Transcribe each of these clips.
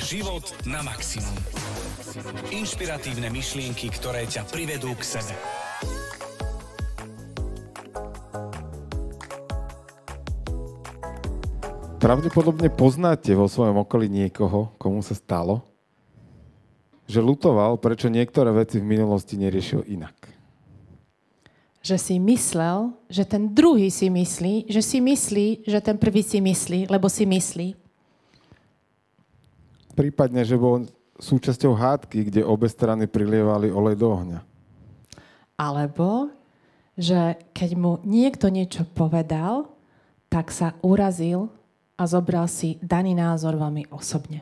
Život na maximum. Inšpiratívne myšlienky, ktoré ťa privedú k sebe. Pravdepodobne poznáte vo svojom okolí niekoho, komu sa stalo, že lutoval, prečo niektoré veci v minulosti neriešil inak. Že si myslel, že ten druhý si myslí, že si myslí, že ten prvý si myslí, lebo si myslí. Prípadne, že bol súčasťou hádky, kde obe strany prilievali olej do ohňa. Alebo, že keď mu niekto niečo povedal, tak sa urazil a zobral si daný názor veľmi osobne.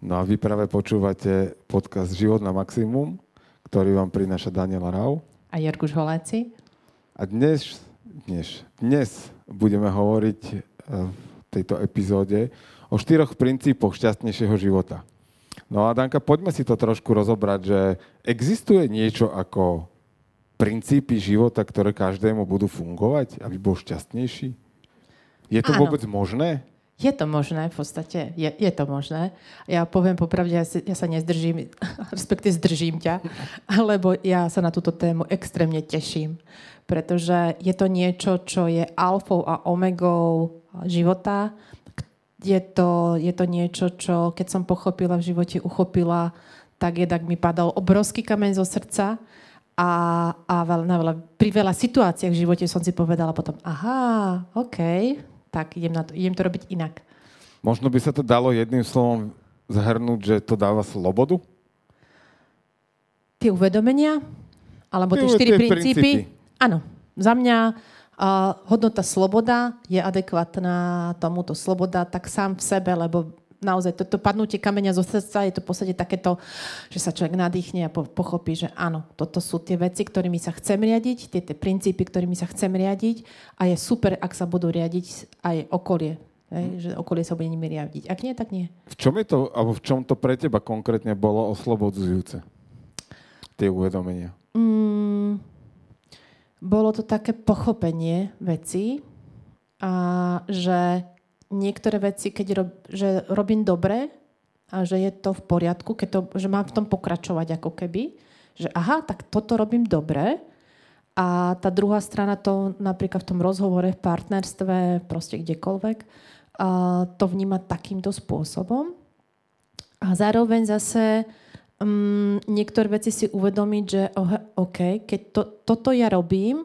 No a vy práve počúvate podcast Život na maximum, ktorý vám prináša Daniela Rau. A Jerguš Holáci. A dnes, dnes, dnes budeme hovoriť e, v tejto epizóde o štyroch princípoch šťastnejšieho života. No a Danka, poďme si to trošku rozobrať, že existuje niečo ako princípy života, ktoré každému budú fungovať, aby bol šťastnejší? Je to Áno. vôbec možné? Je to možné, v podstate, je, je to možné. Ja poviem popravde, ja, si, ja sa nezdržím, respektíve zdržím ťa, lebo ja sa na túto tému extrémne teším, pretože je to niečo, čo je alfou a omegou života. Je to, je to niečo, čo keď som pochopila v živote, uchopila, tak jednak mi padal obrovský kameň zo srdca a, a veľa, na veľa, pri veľa situáciách v živote som si povedala potom, aha, OK, tak idem, na to, idem to robiť inak. Možno by sa to dalo jedným slovom zhrnúť, že to dáva slobodu? Tie uvedomenia, alebo tie Tie- štyri princípy. Áno, za mňa uh, hodnota sloboda je adekvátna tomuto sloboda tak sám v sebe, lebo naozaj toto padnutie kameňa zo srdca je to v podstate takéto, že sa človek nadýchne a po, pochopí, že áno, toto sú tie veci, ktorými sa chcem riadiť, tie, tie princípy, ktorými sa chcem riadiť a je super, ak sa budú riadiť aj okolie. Hej, že okolie sa bude nimi riadiť. Ak nie, tak nie. V čom je to, alebo v čom to pre teba konkrétne bolo oslobodzujúce? Tie uvedomenia. Mm, bolo to také pochopenie vecí a že niektoré veci, keď rob, že robím dobre a že je to v poriadku, keď to, že mám v tom pokračovať ako keby, že aha, tak toto robím dobre a tá druhá strana to napríklad v tom rozhovore, v partnerstve, proste kdekoľvek, a to vníma takýmto spôsobom. A zároveň zase um, niektoré veci si uvedomiť, že oh, OK, keď to, toto ja robím,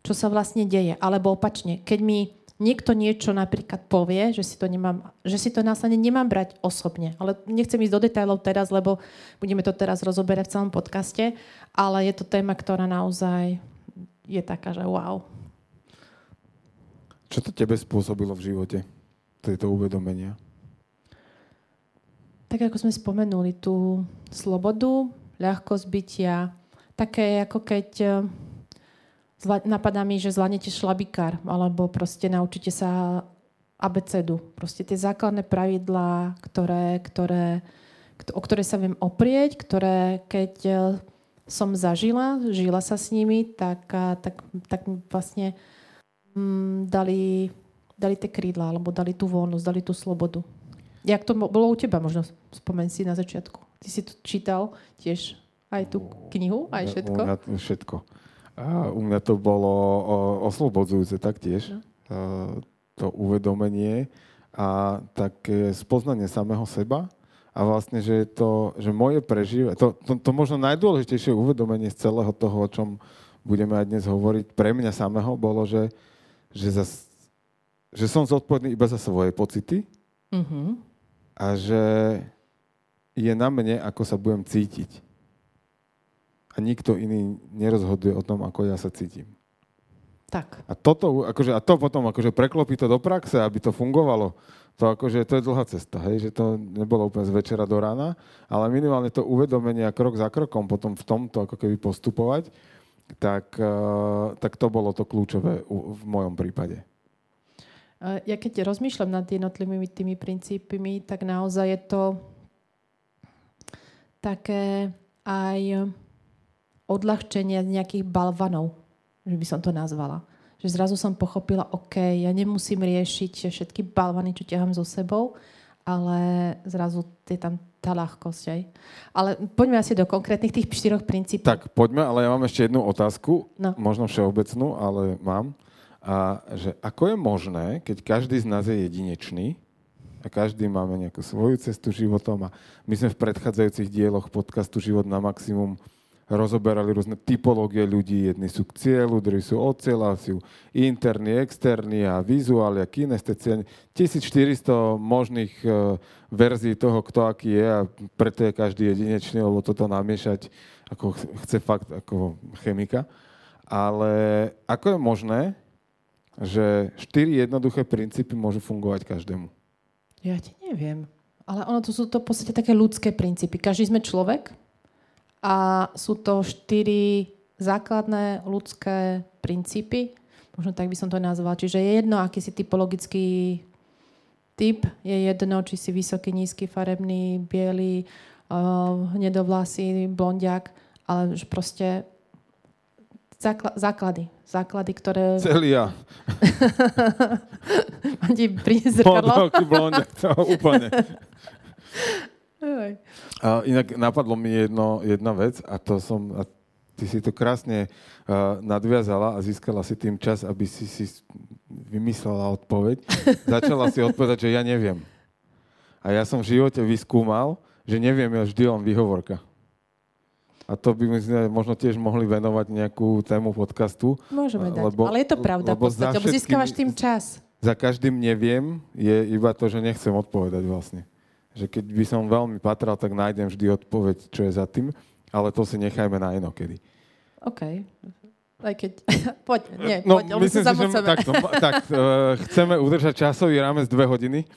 čo sa vlastne deje. Alebo opačne, keď mi niekto niečo napríklad povie, že si to, nemám, že si to následne nemám brať osobne. Ale nechcem ísť do detailov teraz, lebo budeme to teraz rozoberať v celom podcaste, ale je to téma, ktorá naozaj je taká, že wow. Čo to tebe spôsobilo v živote? Tieto uvedomenia? Tak ako sme spomenuli, tú slobodu, ľahkosť bytia, také ako keď eh, zva- napadá mi, že zvládnete šlabikár, alebo proste naučíte sa abecedu. Proste tie základné pravidlá, ktoré, ktoré, kt- o ktoré sa viem oprieť, ktoré keď eh, som zažila, žila sa s nimi, tak, a, tak, tak vlastne mm, dali, dali tie krídla, alebo dali tú voľnosť, dali tú slobodu. Jak to bolo u teba, možno spomeň si na začiatku. Ty si to čítal tiež aj tú knihu, aj všetko? U mňa, všetko. A u mňa to bolo oslobodzujúce taktiež. No. To uvedomenie a také spoznanie samého seba. A vlastne, že je to, že moje prežívanie, to, to, to možno najdôležitejšie uvedomenie z celého toho, o čom budeme aj dnes hovoriť, pre mňa samého bolo, že, že, zas, že som zodpovedný iba za svoje pocity Uh-huh. A že je na mne, ako sa budem cítiť. A nikto iný nerozhoduje o tom, ako ja sa cítim. Tak. A, toto, akože, a to potom akože preklopí to do praxe, aby to fungovalo. To, akože, to je dlhá cesta, hej? že to nebolo úplne z večera do rána, ale minimálne to uvedomenie a krok za krokom potom v tomto ako keby postupovať, tak, uh, tak to bolo to kľúčové v mojom prípade. Ja keď rozmýšľam nad jednotlivými tými princípmi, tak naozaj je to také aj odľahčenie nejakých balvanov, že by som to nazvala. Že zrazu som pochopila, OK, ja nemusím riešiť všetky balvany, čo ťahám so sebou, ale zrazu je tam tá ľahkosť aj. Ale poďme asi do konkrétnych tých štyroch princípov. Tak poďme, ale ja mám ešte jednu otázku, No. možno všeobecnú, ale mám. A že ako je možné, keď každý z nás je jedinečný a každý máme nejakú svoju cestu životom a my sme v predchádzajúcich dieloch podcastu Život na maximum rozoberali rôzne typológie ľudí. Jedni sú k cieľu, druhí sú od cieľa, sú interní, externí a vizuáli a kinesteci. 1400 možných e, verzií toho, kto aký je a preto je každý jedinečný, lebo toto namiešať ako ch- chce fakt ako chemika. Ale ako je možné, že štyri jednoduché princípy môžu fungovať každému? Ja ti neviem. Ale ono to sú to v podstate také ľudské princípy. Každý sme človek a sú to štyri základné ľudské princípy. Možno tak by som to nazvala. Čiže je jedno, aký si typologický typ. Je jedno, či si vysoký, nízky, farebný, biely, uh, hnedovlasý, blondiak. Ale že proste zákla- základy. Základy, ktoré... Celia, Ti príde zrkadlo. blondiak, to úplne. A inak napadlo mi jedno, jedna vec a to som, a ty si to krásne uh, nadviazala a získala si tým čas, aby si si vymyslela odpoveď. Začala si odpovedať, že ja neviem. A ja som v živote vyskúmal, že neviem je vždy len výhovorka. A to by sme možno tiež mohli venovať nejakú tému podcastu. Môžeme dať. Lebo- ale je to pravda lebo v podstate, lebo získavaš tým čas. Za každým neviem je iba to, že nechcem odpovedať vlastne. Že keď by som veľmi patral, tak nájdem vždy odpoveď, čo je za tým, ale to si nechajme na inokedy. OK. Aj keď... poď, nie, No, poď, myslím si, že takto, tak, uh, chceme udržať časový rámec dve hodiny,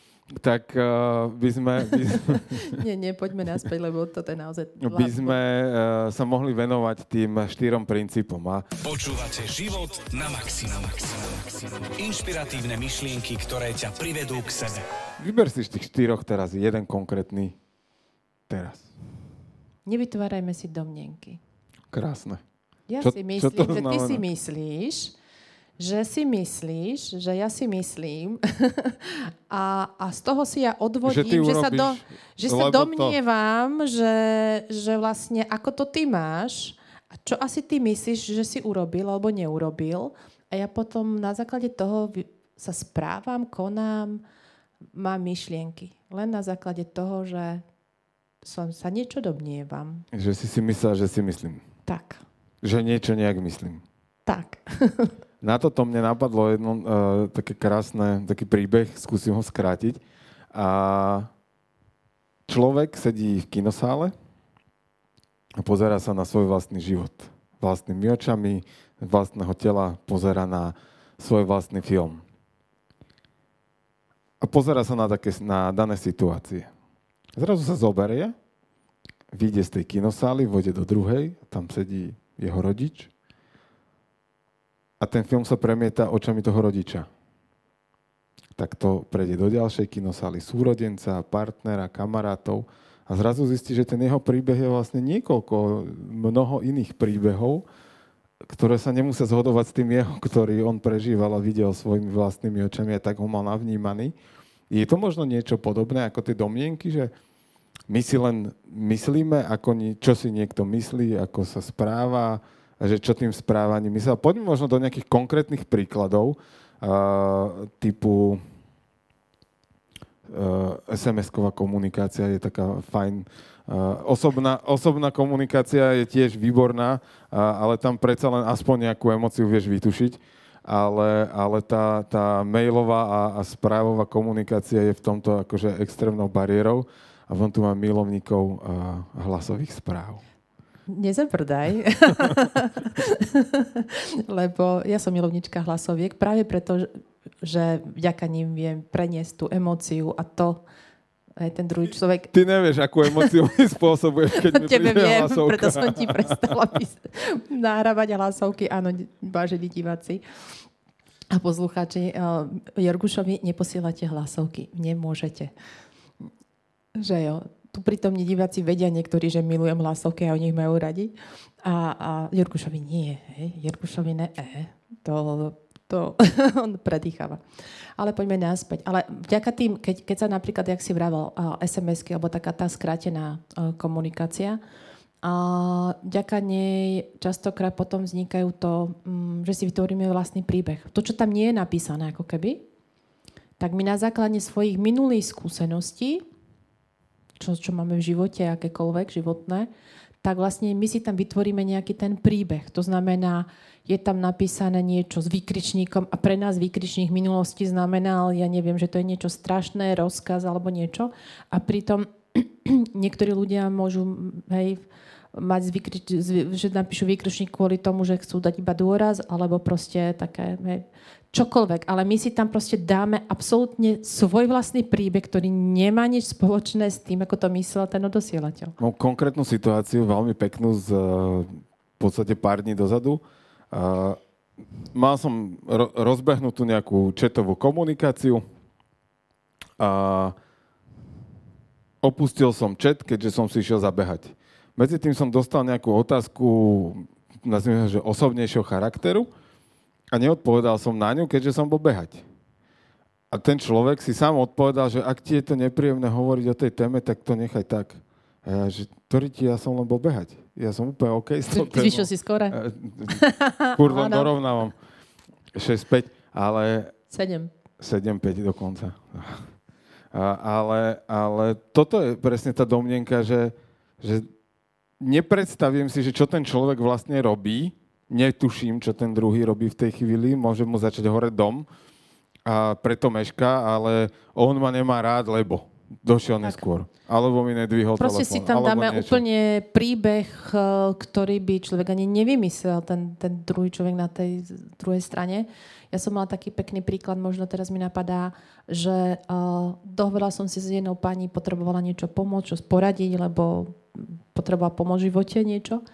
tak uh, by sme, by, nie, nie, poďme naspäť, lebo toto je naozaj... by sme uh, sa mohli venovať tým štyrom princípom. A Počúvate život na maximum. Inšpiratívne myšlienky, ktoré ťa privedú k sebe. vyber si z tých štyroch teraz jeden konkrétny teraz. Nevytvárajme si domnenky. Krásne. Ja Čo- si čo myslím, to že ty si myslíš, že si myslíš, že ja si myslím a, a z toho si ja odvodím, Že že, sa, do, že sa to- domnievam, že, že vlastne ako to ty máš a čo asi ty myslíš, že si urobil alebo neurobil a ja potom na základe toho sa správam, konám, mám myšlienky. Len na základe toho, že som sa niečo domnievam. Že si si myslel, že si myslím. Tak, Že niečo nejak myslím. tak. Na toto mne napadlo jedno uh, také krásne, taký príbeh, skúsim ho skrátiť. A človek sedí v kinosále a pozera sa na svoj vlastný život. Vlastnými očami, vlastného tela pozera na svoj vlastný film. A pozera sa na, také, na dané situácie. Zrazu sa zoberie, vyjde z tej kinosály, vôjde do druhej, tam sedí jeho rodič, a ten film sa premieta očami toho rodiča. Tak to prejde do ďalšej kinosály súrodenca, partnera, kamarátov a zrazu zistí, že ten jeho príbeh je vlastne niekoľko, mnoho iných príbehov, ktoré sa nemusia zhodovať s tým jeho, ktorý on prežíval a videl svojimi vlastnými očami a tak ho mal navnímaný. Je to možno niečo podobné ako tie domienky, že my si len myslíme, ako čo si niekto myslí, ako sa správa, a že čo tým správaním myslel. Poďme možno do nejakých konkrétnych príkladov, uh, typu uh, SMS-ková komunikácia je taká fajn. Uh, osobná, osobná komunikácia je tiež výborná, uh, ale tam predsa len aspoň nejakú emociu vieš vytušiť. Ale, ale tá, tá mailová a, a správová komunikácia je v tomto akože extrémnou bariérou. A von tu mám milovníkov uh, hlasových správ. Nezabrdaj. Lebo ja som milovnička hlasoviek práve preto, že vďaka ním viem preniesť tú emóciu a to aj ten druhý človek Ty nevieš, akú emociu mi spôsobuješ, keď mi Tebe viem, hlasovka. preto som ti prestala pís- nahrávať hlasovky. Áno, vážení diváci a poslucháči, uh, Jorgušovi neposielate hlasovky. Nemôžete. Že jo. Tu prítomní diváci vedia niektorí, že milujem hlasovky a oni ich majú radi. A, a Jorgušovi nie. Hej. Jorgušovi ne. E. To, to on predýcháva. Ale poďme naspäť. Ale vďaka tým, keď, keď sa napríklad, jak si vravel, SMS-ky, alebo taká tá skrátená uh, komunikácia, a vďaka nej častokrát potom vznikajú to, um, že si vytvoríme vlastný príbeh. To, čo tam nie je napísané, ako keby, tak my na základe svojich minulých skúseností, čo, čo máme v živote, akékoľvek životné, tak vlastne my si tam vytvoríme nejaký ten príbeh. To znamená, je tam napísané niečo s výkričníkom a pre nás výkričník minulosti znamenal, ja neviem, že to je niečo strašné, rozkaz alebo niečo. A pritom niektorí ľudia môžu hej, mať zvykrič, že napíšu výkričník kvôli tomu, že chcú dať iba dôraz, alebo proste také hej, čokoľvek. Ale my si tam proste dáme absolútne svoj vlastný príbeh, ktorý nemá nič spoločné s tým, ako to myslel ten odosielateľ. Mám konkrétnu situáciu, veľmi peknú z v podstate pár dní dozadu. Uh, mal som ro- rozbehnutú nejakú četovú komunikáciu a opustil som čet, keďže som si išiel zabehať. Medzi tým som dostal nejakú otázku, nazvime že osobnejšieho charakteru a neodpovedal som na ňu, keďže som bol behať. A ten človek si sám odpovedal, že ak ti je to nepríjemné hovoriť o tej téme, tak to nechaj tak. A ja, že ktorý ti, ja som len bol behať. Ja som úplne OK s tou témou. Zvyšil si skore? Kurva, dorovnávam. 6-5, ale... 7. 7-5 dokonca. A, ale, ale toto je presne tá domnenka, že, že nepredstavím si, že čo ten človek vlastne robí, netuším, čo ten druhý robí v tej chvíli, môže mu začať hore dom a preto meška, ale on ma nemá rád, lebo došiel tak. neskôr. Alebo mi nedvihol Proste telefón, si tam dáme niečo. úplne príbeh, eh, ktorý by človek ani nevymyslel, ten, ten druhý človek na tej druhej strane. Ja som mala taký pekný príklad, možno teraz mi napadá, že uh, dohovorila som si s jednou pani, potrebovala niečo pomôcť, čo poradiť, lebo potrebovala pomôcť v živote niečo.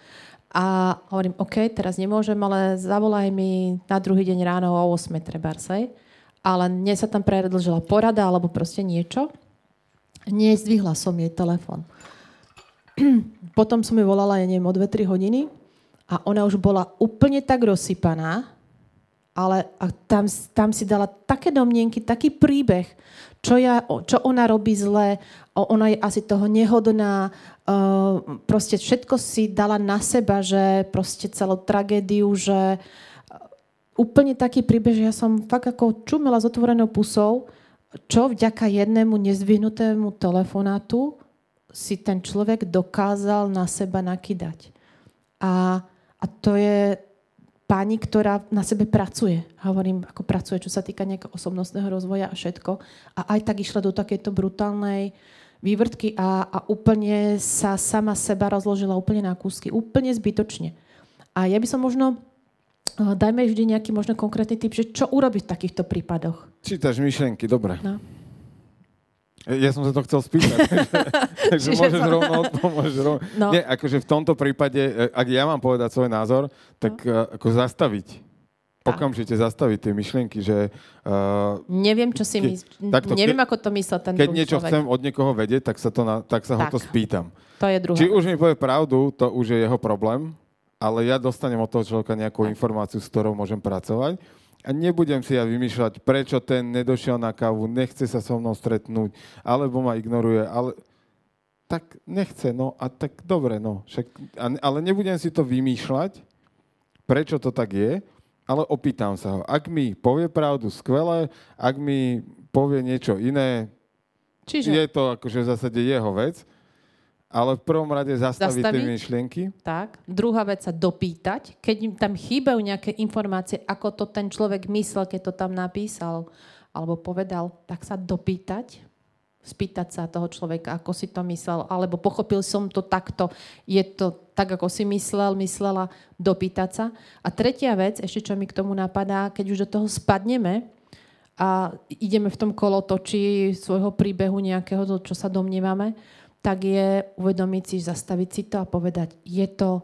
A hovorím, OK, teraz nemôžem, ale zavolaj mi na druhý deň ráno o 8 trebársej. Ale mne sa tam predlžila porada alebo proste niečo. Nezdvihla som jej telefon. Potom som ju volala, ja neviem, o 2-3 hodiny a ona už bola úplne tak rozsypaná, ale a tam, tam si dala také domnienky, taký príbeh, čo, ja, čo ona robí zle, ona je asi toho nehodná, uh, proste všetko si dala na seba, že proste celú tragédiu, že úplne taký príbeh, že ja som fakt ako čumela s otvorenou pusou, čo vďaka jednému nezvyhnutému telefonátu si ten človek dokázal na seba nakydať. A, a to je pani, ktorá na sebe pracuje. Hovorím, ako pracuje, čo sa týka nejakého osobnostného rozvoja a všetko. A aj tak išla do takéto brutálnej vývrtky a, a úplne sa sama seba rozložila úplne na kúsky. Úplne zbytočne. A ja by som možno Eh, dajme vždy nejaký možno konkrétny typ, že čo urobiť v takýchto prípadoch. Čítaš myšlienky, dobre. No. Ja som sa to chcel spýtať, takže môžeš to... rovno odpomôžeš rovno. No. Nie, akože v tomto prípade, eh, ak ja mám povedať svoj názor, tak no. ako zastaviť. Tak. Okamžite zastaviť tie myšlienky, že... Uh, neviem, čo si myslíš. Neviem, ke, ako to myslel ten Keď niečo človek. chcem od niekoho vedieť, tak sa, to na, tak sa tak. ho to spýtam. To je druhá Či už mi povie pravdu, to už je jeho problém, ale ja dostanem od toho človeka nejakú informáciu, s ktorou môžem pracovať. A nebudem si ja vymýšľať, prečo ten nedošiel na kávu, nechce sa so mnou stretnúť, alebo ma ignoruje, ale tak nechce, no a tak dobre, no. Však, ale nebudem si to vymýšľať, prečo to tak je, ale opýtam sa ho. Ak mi povie pravdu, skvelé, ak mi povie niečo iné, Čiže? je to akože v zásade jeho vec, ale v prvom rade zastaviť, zastaviť tie myšlienky. Tak. Druhá vec sa dopýtať. Keď im tam chýbajú nejaké informácie, ako to ten človek myslel, keď to tam napísal alebo povedal, tak sa dopýtať, spýtať sa toho človeka, ako si to myslel, alebo pochopil som to takto, je to tak, ako si myslel, myslela, dopýtať sa. A tretia vec, ešte čo mi k tomu napadá, keď už do toho spadneme a ideme v tom kolotoči svojho príbehu nejakého, čo sa domnievame, tak je uvedomiť si, zastaviť si to a povedať, je to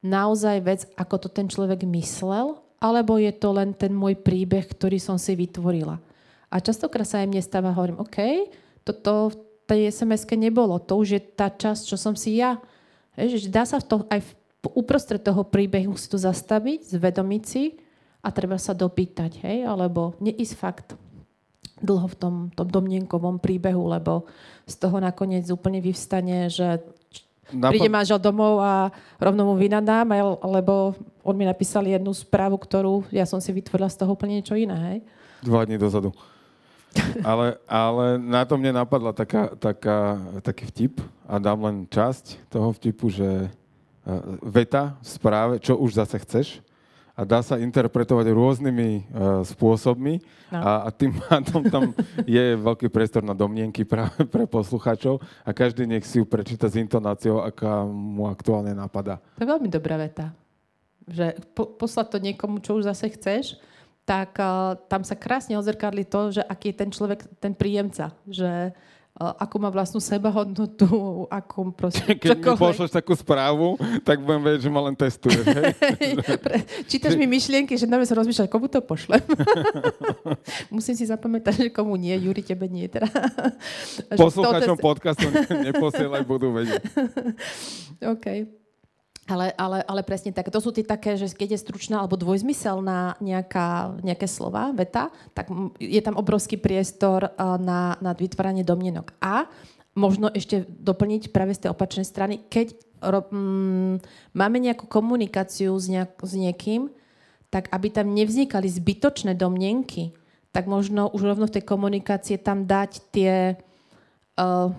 naozaj vec, ako to ten človek myslel, alebo je to len ten môj príbeh, ktorý som si vytvorila. A častokrát sa aj mne stáva, hovorím, OK, toto v tej sms nebolo, to už je tá časť, čo som si ja. Že dá sa to aj v, uprostred toho príbehu si to zastaviť, zvedomiť si a treba sa dopýtať, hej, alebo neísť fakt dlho v tom, tom domnenkovom príbehu, lebo z toho nakoniec úplne vyvstane, že Napad... príde manžel domov a rovno mu vynadám, lebo on mi napísal jednu správu, ktorú ja som si vytvorila z toho úplne niečo iné, hej? Dva dní dozadu. ale, ale na to mne napadla taká, taká, taký vtip a dám len časť toho vtipu, že e, veta v správe, čo už zase chceš, a dá sa interpretovať rôznymi uh, spôsobmi no. a, a tým pádom tam je veľký priestor na domnienky práve pre poslucháčov a každý nech si ju prečíta s intonáciou, aká mu aktuálne napadá. To je veľmi dobrá veta. Že po, poslať to niekomu, čo už zase chceš, tak uh, tam sa krásne odzrkadli to, že aký je ten človek, ten príjemca. Že ako má vlastnú sebahodnotu, ako proste Keď čokoľvek. mi pošleš takú správu, tak budem vedieť, že ma len testuješ. Čítaš mi myšlienky, že dáme sa rozmýšľať, komu to pošlem. Musím si zapamätať, že komu nie, Juri, tebe nie. Teda. Poslucháčom podcastu neposielaj, budú vedieť. OK. Ale, ale, ale presne tak. To sú tie také, že keď je stručná alebo dvojzmyselná nejaká, nejaké slova, veta, tak je tam obrovský priestor na, na vytváranie domnenok. A možno ešte doplniť práve z tej opačnej strany, keď ro, mm, máme nejakú komunikáciu s, nejak, s niekým, tak aby tam nevznikali zbytočné domnenky, tak možno už rovno v tej komunikácie tam dať tie... Uh,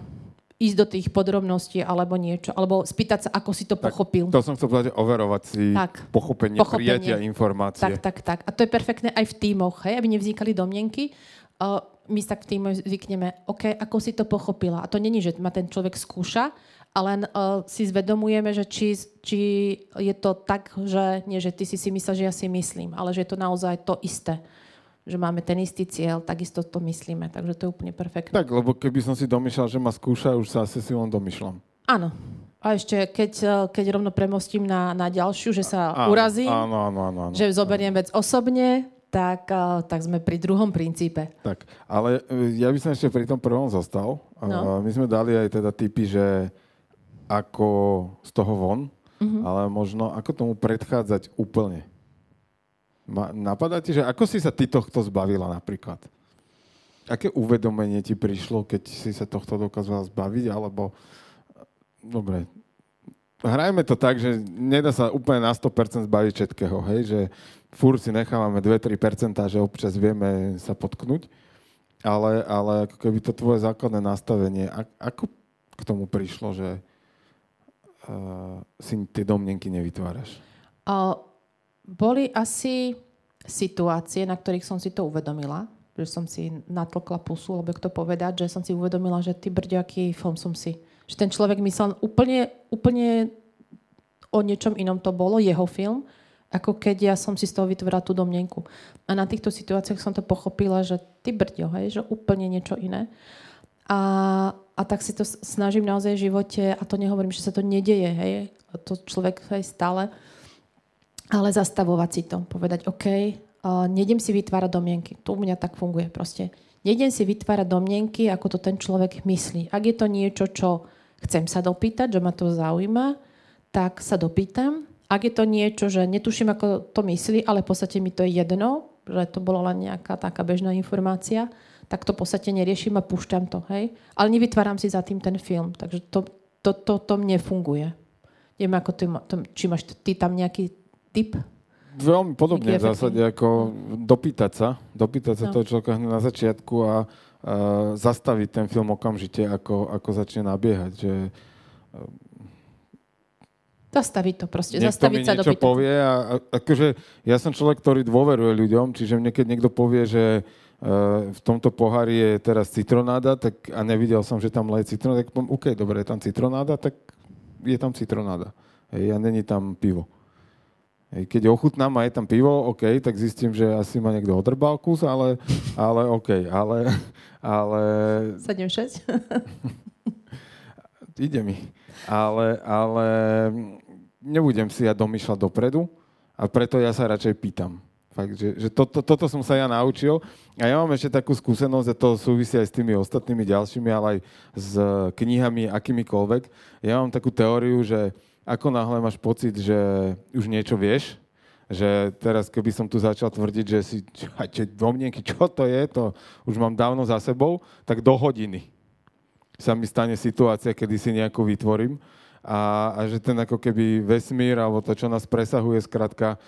ísť do tých podrobností alebo niečo, alebo spýtať sa, ako si to tak, pochopil. To som chcel povedať, overovať si tak, pochopenie, pochopenie, prijatia informácie. Tak, tak, tak. A to je perfektné aj v tímoch, hej, aby nevznikali domnenky. Uh, my sa k týmu zvykneme, OK, ako si to pochopila. A to není, že ma ten človek skúša, ale uh, si zvedomujeme, že či, či je to tak, že nie, že ty si si myslel, že ja si myslím, ale že je to naozaj to isté že máme ten istý cieľ, takisto to myslíme. Takže to je úplne perfektné. Tak, lebo keby som si domýšľal, že ma skúša, už sa asi si len domýšľam. Áno. A ešte, keď, eh, keď rovno premostím na, na ďalšiu, že sa áno, urazím, áno, áno, áno, áno, že zoberiem vec osobne, tak, eh, tak sme pri druhom princípe. Tak, ale eh, ja by som ešte pri tom prvom zostal. No. My sme dali aj teda typy, že ako z toho von, uh-huh. ale možno ako tomu predchádzať úplne. Napadá ti, že ako si sa ty tohto zbavila napríklad? Aké uvedomenie ti prišlo, keď si sa tohto dokázala zbaviť, alebo... Dobre, hrajme to tak, že nedá sa úplne na 100% zbaviť všetkého, hej? Že fúr si nechávame 2-3%, že občas vieme sa potknúť, ale, ale ako keby to tvoje základné nastavenie, ako k tomu prišlo, že uh, si tie domnenky nevytváraš? Uh, boli asi situácie, na ktorých som si to uvedomila, že som si natlkla pusu, alebo kto povedať, že som si uvedomila, že ty brďo, film som si. Že ten človek myslel úplne, úplne o niečom inom to bolo, jeho film, ako keď ja som si z toho vytvorila tú domnenku. A na týchto situáciách som to pochopila, že ty brďo, hej, že úplne niečo iné. A, a tak si to snažím naozaj v živote, a to nehovorím, že sa to nedeje, hej, to človek aj stále ale zastavovať si to, povedať, OK, uh, nejdem si vytvárať domienky. To u mňa tak funguje proste. Nejdem si vytvárať domienky, ako to ten človek myslí. Ak je to niečo, čo chcem sa dopýtať, že ma to zaujíma, tak sa dopýtam. Ak je to niečo, že netuším, ako to myslí, ale v podstate mi to je jedno, že to bolo len nejaká taká bežná informácia, tak to v podstate neriešim a púšťam to, hej. Ale nevytváram si za tým ten film, takže to, to, to, to mne funguje. Neviem, ako ty, to, či máš ty tam nejaký typ? Veľmi podobne v zásade, ako dopýtať sa, dopýtať sa no. toho človeka na začiatku a uh, zastaviť ten film okamžite, ako, ako začne nabiehať. Že, uh, Zastaviť to proste, zastaviť mi sa niečo dopýtať. povie a, a akože ja som človek, ktorý dôveruje ľuďom, čiže mne keď niekto povie, že uh, v tomto pohári je teraz citronáda, tak a nevidel som, že tam leje citronáda, tak poviem, OK, dobre, je tam citronáda, tak je tam citronáda. Hej, a není tam pivo. Keď ochutnám a je tam pivo, OK, tak zistím, že asi ma niekto odrbal kus, ale, ale OK, ale... ale... 7-6? Ide mi. Ale, ale nebudem si ja domýšľať dopredu a preto ja sa radšej pýtam. Fakt, že, že to, to, toto som sa ja naučil. A ja mám ešte takú skúsenosť, a to súvisí aj s tými ostatnými ďalšími, ale aj s knihami akýmikoľvek. Ja mám takú teóriu, že ako náhle máš pocit, že už niečo vieš, Že teraz, keby som tu začal tvrdiť, že si, čo, domnienky, čo to je, to už mám dávno za sebou, tak do hodiny sa mi stane situácia, kedy si nejakú vytvorím a, a že ten ako keby vesmír alebo to, čo nás presahuje, skrátka,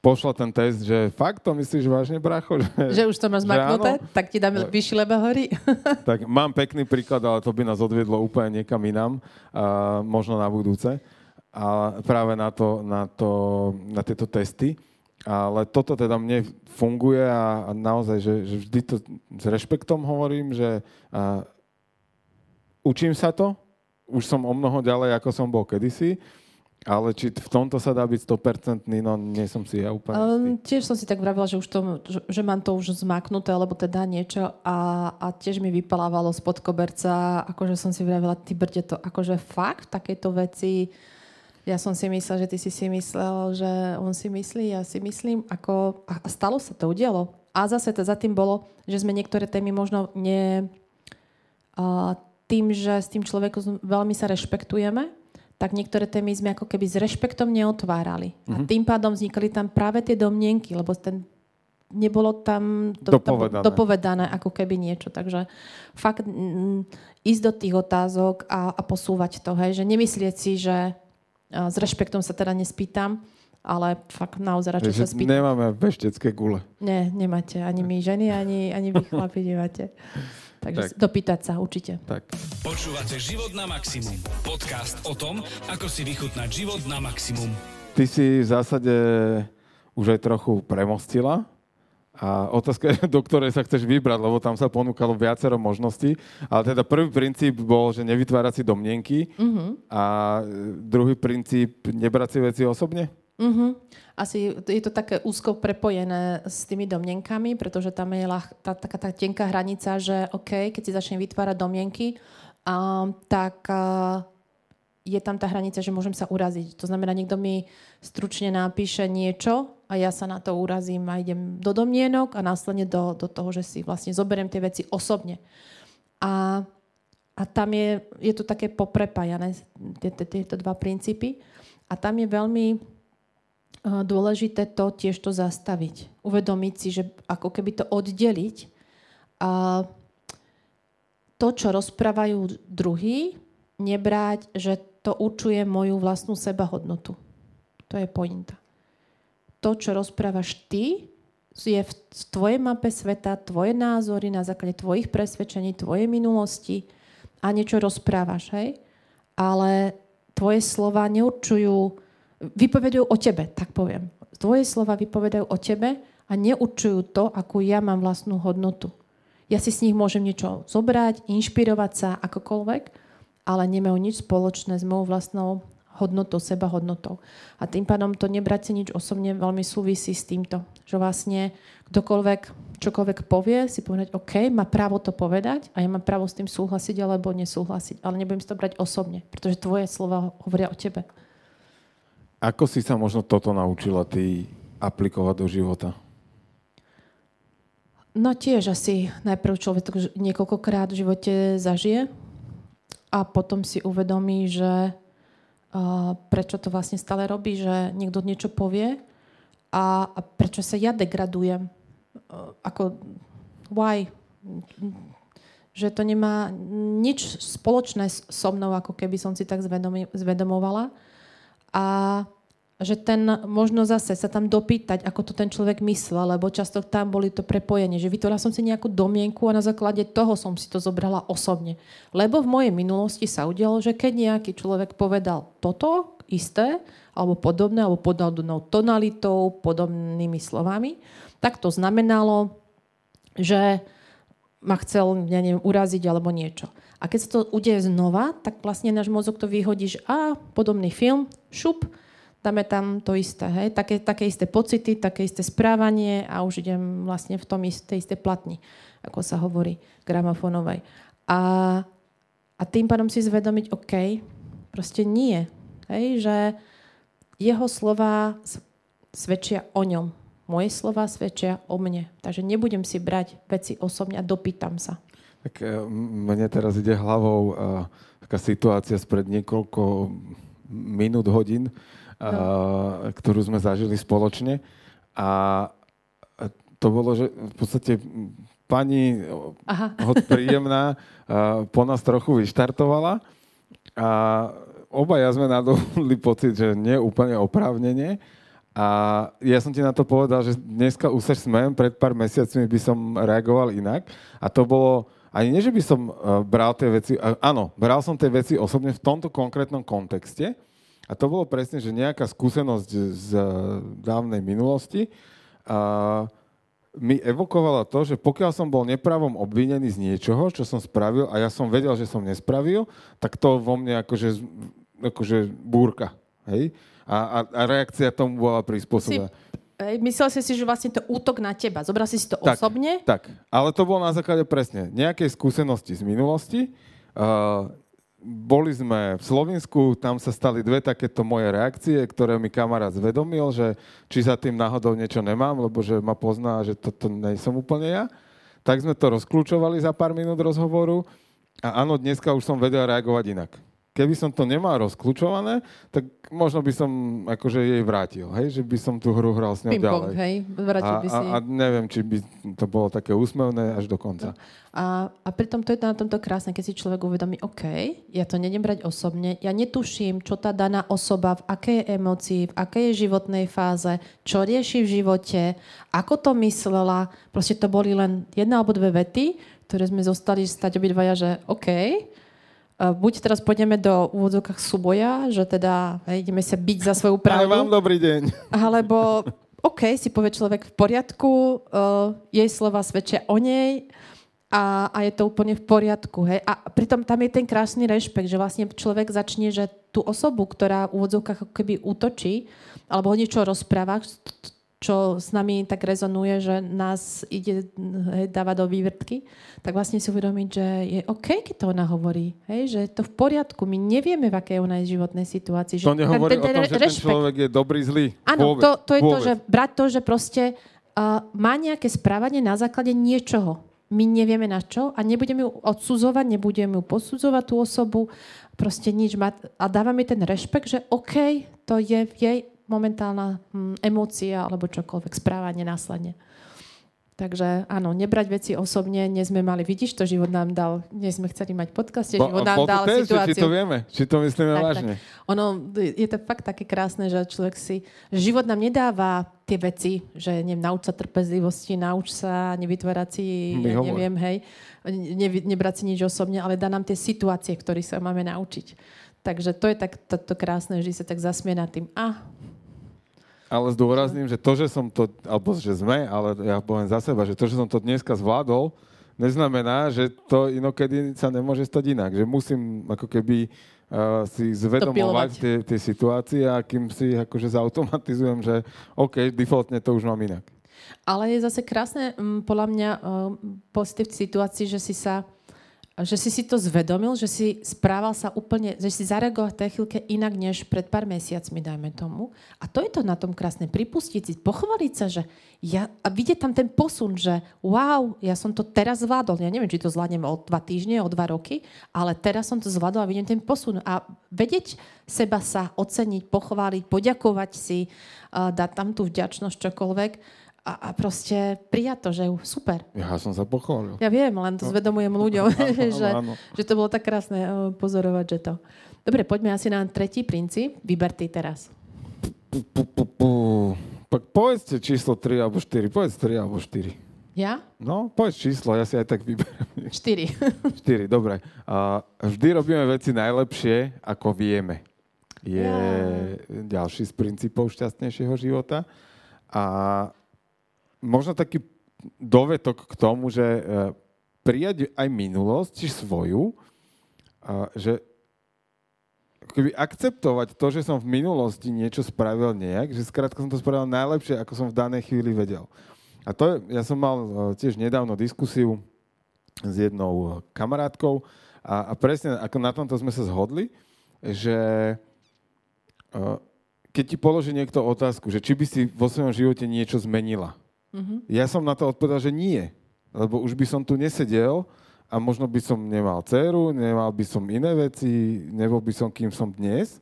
pošla ten test, že fakt to myslíš vážne, bracho? Že, že už to máš zmaknuté? Tak ti dáme vyšší leba hory? tak mám pekný príklad, ale to by nás odviedlo úplne niekam inám, a možno na budúce. A práve na, to, na, to, na tieto testy. Ale toto teda mne funguje a, a naozaj, že, že vždy to s rešpektom hovorím, že a, učím sa to, už som o mnoho ďalej, ako som bol kedysi, ale či v tomto sa dá byť 100%, no nie som si ja úplne um, Tiež som si tak vravila, že, už to, že, že mám to už zmaknuté, alebo teda niečo. A, a tiež mi vypalávalo spod koberca, akože som si vravila, ty brde to, akože fakt, takéto veci, ja som si myslela, že ty si si myslel, že on si myslí, ja si myslím, ako, a stalo sa to, udialo. A zase to za tým bolo, že sme niektoré témy možno ne, a, tým, že s tým človekom veľmi sa rešpektujeme, tak niektoré témy sme ako keby s rešpektom neotvárali. Mm-hmm. A mhm. tým pádom vznikali tam práve tie domnienky, lebo ten, nebolo tam to, dopovedané. dopovedané ako keby niečo. Takže fakt m, ísť do tých otázok a, a posúvať to. Hej, že nemyslieť si, že s rešpektom sa teda nespýtam, ale fakt naozaj radšej sa spýtam. Nemáme veštecké gule. Nie, nemáte. Ani my ženy, ani, ani vy chlapi nemáte. Takže tak. dopýtať sa určite. Tak. Počúvate Život na maximum. Podcast o tom, ako si vychutnať život na maximum. Ty si v zásade už aj trochu premostila a otázka je, do ktorej sa chceš vybrať, lebo tam sa ponúkalo viacero možností. Ale teda prvý princíp bol, že nevytvárať si domnienky uh-huh. a druhý princíp nebrať si veci osobne? Uh-huh. Asi je to také úzko prepojené s tými domnenkami, pretože tam je lach, tá, taká tá tenká hranica, že OK, keď si začnem vytvárať domienky, uh, tak uh, je tam tá hranica, že môžem sa uraziť. To znamená, niekto mi stručne napíše niečo a ja sa na to urazím a idem do domienok a následne do, do toho, že si vlastne zoberiem tie veci osobne. A, a tam je, je to také poprepájané, tieto dva princípy. A tam je veľmi dôležité to tiež to zastaviť. Uvedomiť si, že ako keby to oddeliť. A to, čo rozprávajú druhý, nebrať, že to určuje moju vlastnú sebahodnotu. To je pointa. To, čo rozprávaš ty, je v tvojej mape sveta, tvoje názory na základe tvojich presvedčení, tvojej minulosti a niečo rozprávaš, hej? Ale tvoje slova neurčujú vypovedajú o tebe, tak poviem. Tvoje slova vypovedajú o tebe a neurčujú to, akú ja mám vlastnú hodnotu. Ja si s nich môžem niečo zobrať, inšpirovať sa akokoľvek, ale nemajú nič spoločné s mojou vlastnou hodnotou, seba hodnotou. A tým pádom to nebrať si nič osobne veľmi súvisí s týmto. Že vlastne kdokoľvek čokoľvek povie, si povedať, OK, má právo to povedať a ja mám právo s tým súhlasiť alebo nesúhlasiť. Ale nebudem si to brať osobne, pretože tvoje slova hovoria o tebe. Ako si sa možno toto naučila ty aplikovať do života? No tiež asi najprv človek niekoľkokrát v živote zažije a potom si uvedomí, že uh, prečo to vlastne stále robí, že niekto niečo povie a, a prečo sa ja degradujem. Uh, ako, why? Že to nemá nič spoločné so mnou, ako keby som si tak zvedomovala a že ten možno zase sa tam dopýtať, ako to ten človek myslel, lebo často tam boli to prepojenie, že vytvorila som si nejakú domienku a na základe toho som si to zobrala osobne. Lebo v mojej minulosti sa udialo, že keď nejaký človek povedal toto isté, alebo podobné, alebo podobnou tonalitou, podobnými slovami, tak to znamenalo, že ma chcel, neviem, uraziť alebo niečo. A keď sa to udeje znova, tak vlastne náš mozog to vyhodí, že a, podobný film, šup, dáme tam to isté, hej? Také, také isté pocity, také isté správanie a už idem vlastne v tom isté, isté platni, ako sa hovorí, gramofónovej. A, a tým pádom si zvedomiť, OK, proste nie. Hej? Že jeho slova svedčia o ňom. Moje slova svedčia o mne. Takže nebudem si brať veci osobne a dopýtam sa. Tak e, mne teraz ide hlavou uh, taká situácia spred niekoľko minút, hodín, no. ktorú sme zažili spoločne. A to bolo, že v podstate pani Aha. príjemná po nás trochu vyštartovala a obaja sme nadobudli pocit, že nie úplne oprávnenie. A ja som ti na to povedal, že dneska už sa smem, pred pár mesiacmi by som reagoval inak. A to bolo, ani nie, že by som bral tie veci, áno, bral som tie veci osobne v tomto konkrétnom kontexte. A to bolo presne, že nejaká skúsenosť z dávnej minulosti. A mi evokovala to, že pokiaľ som bol nepravom obvinený z niečoho, čo som spravil a ja som vedel, že som nespravil, tak to vo mne akože, akože búrka. Hej? A, a, a reakcia tomu bola prispôsobená. Myslel si si, že vlastne to útok na teba. Zobral si si to tak, osobne? Tak, ale to bolo na základe presne nejakej skúsenosti z minulosti. Uh, boli sme v Slovensku, tam sa stali dve takéto moje reakcie, ktoré mi kamarát zvedomil, že či za tým náhodou niečo nemám, lebo že ma pozná, že toto nie som úplne ja. Tak sme to rozklúčovali za pár minút rozhovoru a áno, dneska už som vedel reagovať inak keby som to nemal rozklúčované, tak možno by som akože jej vrátil, hej? že by som tú hru hral s ňou ďalej. hej? Vrátil by si. A, a neviem, či by to bolo také úsmevné až do konca. A, a pritom to je na tomto krásne, keď si človek uvedomí, OK, ja to nedem brať osobne, ja netuším, čo tá daná osoba, v akej emocii, v akej životnej fáze, čo rieši v živote, ako to myslela. Proste to boli len jedna alebo dve vety, ktoré sme zostali stať obidvaja, že OK, buď teraz pôjdeme do úvodzovkách súboja, že teda hej, ideme sa byť za svoju pravdu. Ale vám dobrý deň. Alebo OK, si povie človek v poriadku, uh, jej slova svedčia o nej a, a je to úplne v poriadku. Hej? A pritom tam je ten krásny rešpekt, že vlastne človek začne, že tú osobu, ktorá v úvodzovkách keby útočí, alebo o niečo rozpráva, čo s nami tak rezonuje, že nás ide hej, dávať do vývrtky, tak vlastne si uvedomiť, že je OK, keď to ona hovorí. Hej, že je to v poriadku. My nevieme, v akej ona je životnej situácii. Že to nehovorí ten, ten, o tom, že rešpekt. ten človek je dobrý, zlý. Áno, to, to je vôbec. to, že brať to, že proste uh, má nejaké správanie na základe niečoho. My nevieme na čo a nebudeme ju odsudzovať, nebudeme ju posudzovať tú osobu, proste nič mať. A dávame ten rešpekt, že OK, to je v jej momentálna hm, emócia alebo čokoľvek, správanie následne. Takže áno, nebrať veci osobne, nie sme mali, vidíš, to život nám dal, nie sme chceli mať podcaste, život nám dal test, situáciu. Či to vieme, či to myslíme tak, vážne. Tak. Ono, je to fakt také krásne, že človek si, že život nám nedáva tie veci, že neviem, nauč sa trpezlivosti, nauč sa nevytvárať si, ja neviem, hej, ne, nebrať si nič osobne, ale dá nám tie situácie, ktoré sa máme naučiť. Takže to je tak to, to krásne, že sa tak zasmie nad tým. A, ale zdôrazním, že to, že som to, alebo že sme, ale ja poviem za seba, že to, že som to dneska zvládol, neznamená, že to inokedy sa nemôže stať inak. Že musím ako keby uh, si zvedomovať tie, tie situácie a kým si akože zautomatizujem, že OK, defaultne to už mám inak. Ale je zase krásne, um, podľa mňa, uh, pozitív v situácii, že si sa že si si to zvedomil, že si správal sa úplne, že si zareagoval v tej chvíľke inak než pred pár mesiacmi, dajme tomu. A to je to na tom krásne, pripustiť si, pochváliť sa, že ja, a vidieť tam ten posun, že wow, ja som to teraz zvládol. Ja neviem, či to zvládnem o dva týždne, o dva roky, ale teraz som to zvládol a vidím ten posun. A vedieť seba sa oceniť, pochváliť, poďakovať si, dať tam tú vďačnosť, čokoľvek, a, a proste prijať to, že super. Ja som sa pochválil. Ja viem, len to no. zvedomujem ľuďom, áno, že, áno. že to bolo tak krásne eh, pozorovať, že to. Dobre, poďme asi na tretí princíp. Vyber ty teraz. Tak povedzte číslo 3 alebo 4. Povedz 3 alebo 4. Ja? No, povedz číslo, ja si aj tak vyberiem. 4. 4, dobre. Uh, vždy robíme veci najlepšie, ako vieme. Je ja. ďalší z princípov šťastnejšieho života. A možno taký dovetok k tomu, že e, prijať aj minulosť, či svoju, že keby akceptovať to, že som v minulosti niečo spravil nejak, že skrátka som to spravil najlepšie, ako som v danej chvíli vedel. A to je, ja som mal e, tiež nedávno diskusiu s jednou kamarátkou a, a presne ako na tomto sme sa zhodli, že e, keď ti položí niekto otázku, že či by si vo svojom živote niečo zmenila, Mm-hmm. Ja som na to odpovedal, že nie. Lebo už by som tu nesedel a možno by som nemal dceru, nemal by som iné veci, nebol by som kým som dnes.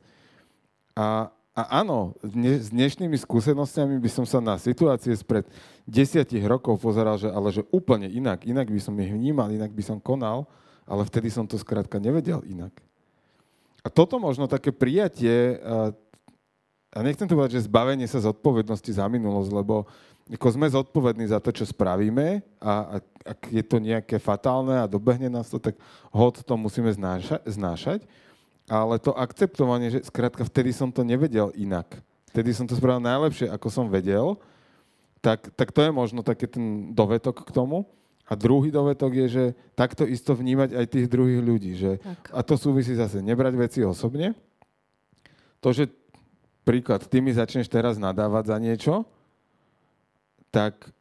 A A áno, dne, s dnešnými skúsenostiami by som sa na situácie spred desiatich rokov pozeral, že, ale že úplne inak. Inak by som ich vnímal, inak by som konal, ale vtedy som to skrátka nevedel inak. A toto možno také prijatie, a, nechcem to povedať, že zbavenie sa zodpovednosti za minulosť, lebo ako sme zodpovední za to, čo spravíme a ak je to nejaké fatálne a dobehne nás to, tak hod to musíme znáša, znášať ale to akceptovanie, že skrátka vtedy som to nevedel inak. Vtedy som to spravil najlepšie, ako som vedel, tak, tak to je možno taký ten dovetok k tomu. A druhý dovetok je, že takto isto vnímať aj tých druhých ľudí. Že, a to súvisí zase nebrať veci osobne. To, že príklad, ty mi začneš teraz nadávať za niečo, tak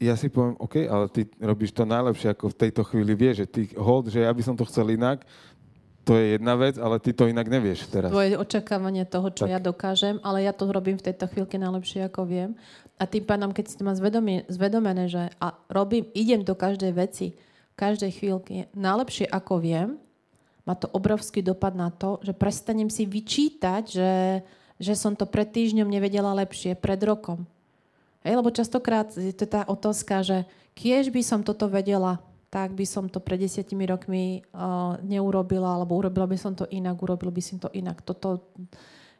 ja si poviem, OK, ale ty robíš to najlepšie, ako v tejto chvíli vieš, že ty hold, že ja by som to chcel inak, to je jedna vec, ale ty to inak nevieš teraz. Tvoje očakávanie toho, čo tak. ja dokážem, ale ja to robím v tejto chvíľke najlepšie, ako viem. A tým pádom, keď si to má zvedomené, že a robím, idem do každej veci, každej chvíľke najlepšie, ako viem, má to obrovský dopad na to, že prestanem si vyčítať, že, že som to pred týždňom nevedela lepšie, pred rokom. Hej, lebo častokrát je to tá otázka, že kiež by som toto vedela tak by som to pred desiatimi rokmi uh, neurobila, alebo urobila by som to inak, urobil by som to inak. Toto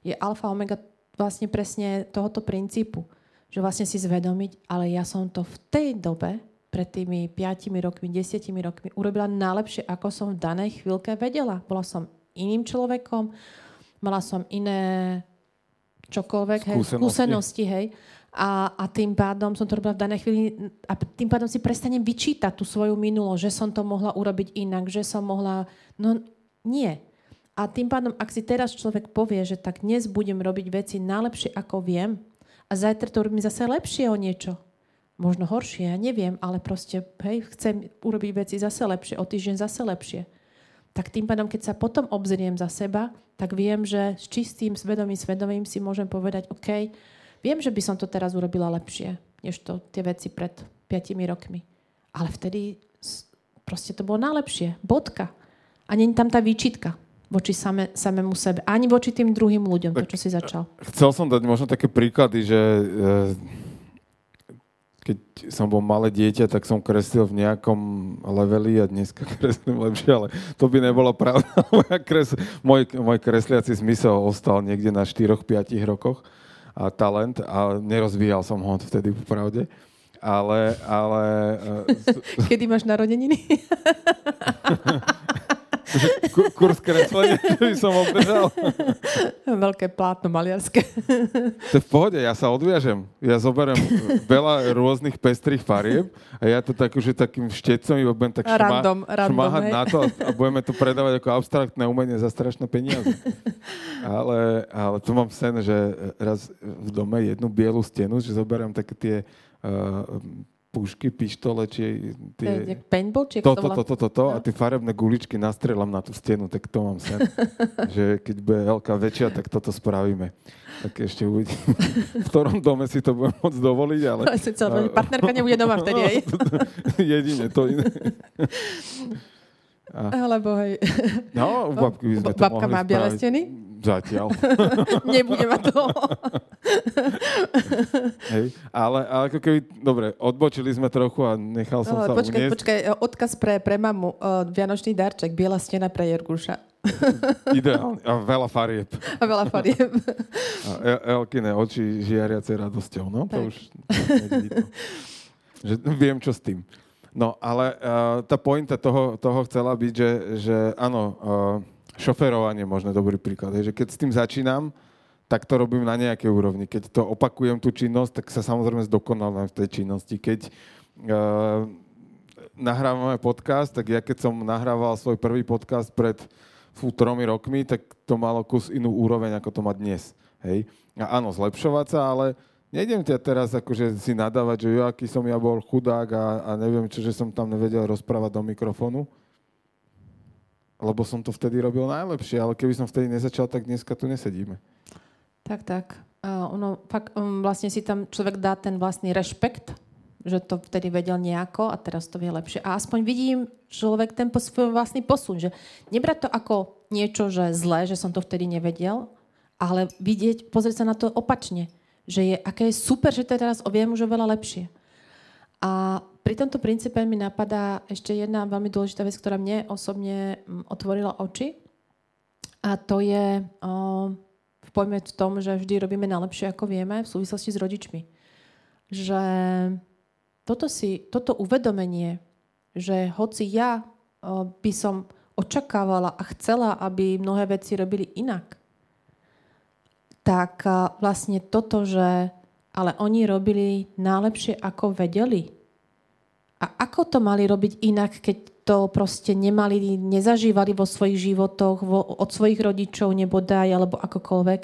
je alfa omega vlastne presne tohoto princípu, že vlastne si zvedomiť, ale ja som to v tej dobe, pred tými 5 rokmi, 10 rokmi, urobila najlepšie, ako som v danej chvíľke vedela. Bola som iným človekom, mala som iné čokoľvek, skúsenosti, hej, skúsenosti hej. A, a tým pádom som to robila v danej chvíli a tým pádom si prestanem vyčítať tú svoju minulosť, že som to mohla urobiť inak, že som mohla... No nie. A tým pádom, ak si teraz človek povie, že tak dnes budem robiť veci najlepšie, ako viem a zajtra to robím zase lepšie o niečo, možno horšie, ja neviem, ale proste, hej, chcem urobiť veci zase lepšie, o týždeň zase lepšie. Tak tým pádom, keď sa potom obzriem za seba, tak viem, že s čistým svedomím, svedomím si môžem povedať, OK, Viem, že by som to teraz urobila lepšie, než to tie veci pred 5 rokmi. Ale vtedy proste to bolo najlepšie. Bodka. A není tam tá výčitka voči same, samému sebe. Ani voči tým druhým ľuďom, to, čo si začal. Chcel som dať možno také príklady, že e, keď som bol malé dieťa, tak som kreslil v nejakom leveli a dneska kreslím lepšie, ale to by nebolo pravda. môj, môj kresliaci zmysel ostal niekde na 4-5 rokoch a talent a nerozvíjal som ho vtedy v pravde. Ale, ale... E, Kedy máš narodeniny? Kurs kreslenia, by som obdržal. Veľké plátno maliarské. To je v pohode, ja sa odviažem. Ja zoberiem veľa rôznych pestrých farieb a ja to tak, že takým štecom iba budem tak šma, random, random, šmáhať hej. na to a budeme to predávať ako abstraktné umenie za strašné peniaze. Ale, ale tu mám sen, že raz v dome jednu bielu stenu, že zoberiem také tie uh, pušky, pištole, či tie... Paintball, či to, to, to, to, to, to, a tie farebné guličky nastrelám na tú stenu, tak to mám sen. že keď bude veľká väčšia, tak toto spravíme. Tak ešte uvidím, v ktorom dome si to budem môcť dovoliť, ale... Partnerka nebude doma vtedy, aj? Jedine, to iné. A... Alebo hej. No, u babky by sme to Babka mohli má biele steny? Zatiaľ. Nebude ma to. Hej, ale, ale ako keby, dobre, odbočili sme trochu a nechal som ale, sa počkaj, uniesť. Počkaj, odkaz pre, pre mamu. Uh, Vianočný darček, biela stena pre Jerguša. Ideálne. A veľa farieb. A veľa farieb. A Elkine oči žiariace radosťou. No, tak. to už. Že viem, čo s tým. No, ale uh, tá pointa toho, toho chcela byť, že, že áno, uh, šoferovanie možno dobrý príklad. Je, že keď s tým začínam, tak to robím na nejakej úrovni. Keď to opakujem tú činnosť, tak sa samozrejme zdokonalujem v tej činnosti. Keď uh, nahrávame podcast, tak ja keď som nahrával svoj prvý podcast pred fú, tromi rokmi, tak to malo kus inú úroveň, ako to má dnes. Hej? A áno, zlepšovať sa, ale Nejdem ťa teraz akože si nadávať, že jo, aký som ja bol chudák a, a neviem čo, že som tam nevedel rozprávať do mikrofónu. Lebo som to vtedy robil najlepšie, ale keby som vtedy nezačal, tak dneska tu nesedíme. Tak, tak. Uh, ono, fakt, um, vlastne si tam človek dá ten vlastný rešpekt, že to vtedy vedel nejako a teraz to vie lepšie. A aspoň vidím človek ten svoj vlastný posun, že nebrať to ako niečo, že zlé, že som to vtedy nevedel, ale vidieť, pozrieť sa na to opačne, že je, aké je super, že teraz viem už oveľa lepšie. A pri tomto princípe mi napadá ešte jedna veľmi dôležitá vec, ktorá mne osobne mm, otvorila oči. A to je v pojme v tom, že vždy robíme najlepšie, ako vieme, v súvislosti s rodičmi. Že toto, si, toto uvedomenie, že hoci ja by som očakávala a chcela, aby mnohé veci robili inak, tak vlastne toto, že ale oni robili najlepšie, ako vedeli, a ako to mali robiť inak, keď to proste nemali, nezažívali vo svojich životoch, vo, od svojich rodičov nebodaj, alebo akokoľvek.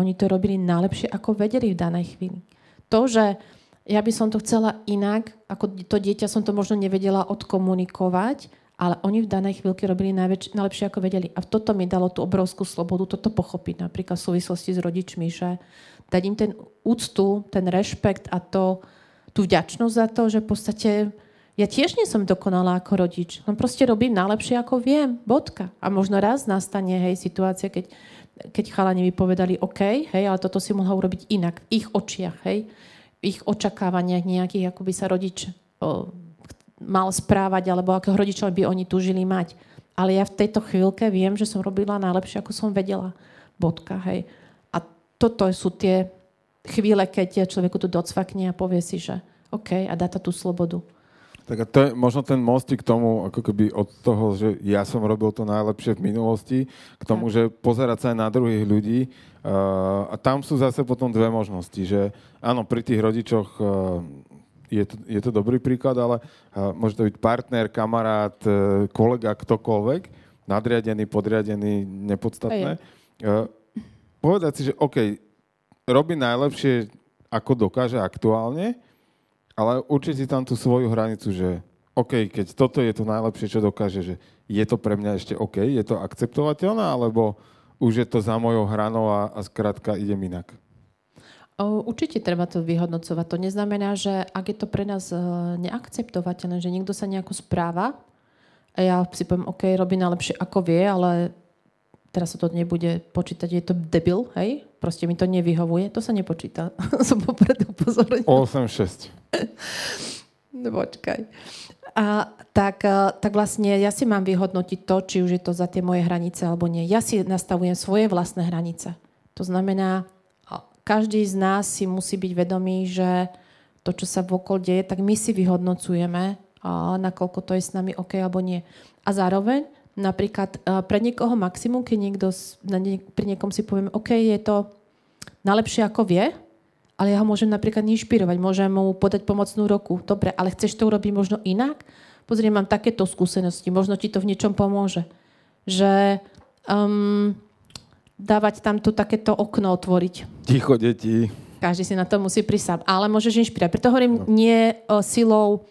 Oni to robili najlepšie, ako vedeli v danej chvíli. To, že ja by som to chcela inak, ako to dieťa som to možno nevedela odkomunikovať, ale oni v danej chvíľke robili najväč- najlepšie, ako vedeli. A toto mi dalo tú obrovskú slobodu, toto pochopiť napríklad v súvislosti s rodičmi, že dať im ten úctu, ten rešpekt a to, tú vďačnosť za to, že v podstate ja tiež nie som dokonalá ako rodič. Len proste robím najlepšie, ako viem. Bodka. A možno raz nastane hej, situácia, keď, keď chalani vypovedali OK, hej, ale toto si mohla urobiť inak. V ich očiach, hej. V ich očakávaniach nejakých, ako by sa rodič o, mal správať, alebo akého rodiča by oni túžili mať. Ale ja v tejto chvíľke viem, že som robila najlepšie, ako som vedela. Bodka, hej. A toto sú tie chvíle, keď človeku tu docvakne a povie si, že OK, a dá to tú slobodu. Tak a to je možno ten mostík k tomu, ako keby od toho, že ja som robil to najlepšie v minulosti, k tomu, tak. že pozerať sa aj na druhých ľudí. Uh, a tam sú zase potom dve možnosti, že áno, pri tých rodičoch uh, je, to, je to dobrý príklad, ale uh, môže to byť partner, kamarát, uh, kolega, ktokoľvek, nadriadený, podriadený, nepodstatné. Uh, povedať si, že OK, robí najlepšie, ako dokáže aktuálne, ale určite tam tú svoju hranicu, že OK, keď toto je to najlepšie, čo dokáže, že je to pre mňa ešte OK, je to akceptovateľné, alebo už je to za mojou hranou a, a skrátka idem inak? Určite treba to vyhodnocovať. To neznamená, že ak je to pre nás e, neakceptovateľné, že niekto sa nejako správa a ja si poviem, OK, robí najlepšie ako vie, ale teraz sa to nebude počítať, je to debil, hej? Proste mi to nevyhovuje, to sa nepočíta. Som popredu upozornil. 8-6. no počkaj. A tak, tak vlastne ja si mám vyhodnotiť to, či už je to za tie moje hranice alebo nie. Ja si nastavujem svoje vlastné hranice. To znamená, každý z nás si musí byť vedomý, že to, čo sa vokol deje, tak my si vyhodnocujeme, a nakoľko to je s nami OK alebo nie. A zároveň Napríklad uh, pre niekoho maximum, keď niekto pri niekom si povieme, OK, je to najlepšie ako vie, ale ja ho môžem napríklad inšpirovať, môžem mu podať pomocnú roku. Dobre, ale chceš to urobiť možno inak? Pozri, mám takéto skúsenosti, možno ti to v niečom pomôže. Že um, dávať tam tu takéto okno otvoriť. Ticho, deti. Každý si na to musí prísť Ale môžeš inšpirovať. Preto hovorím, no. nie uh, silou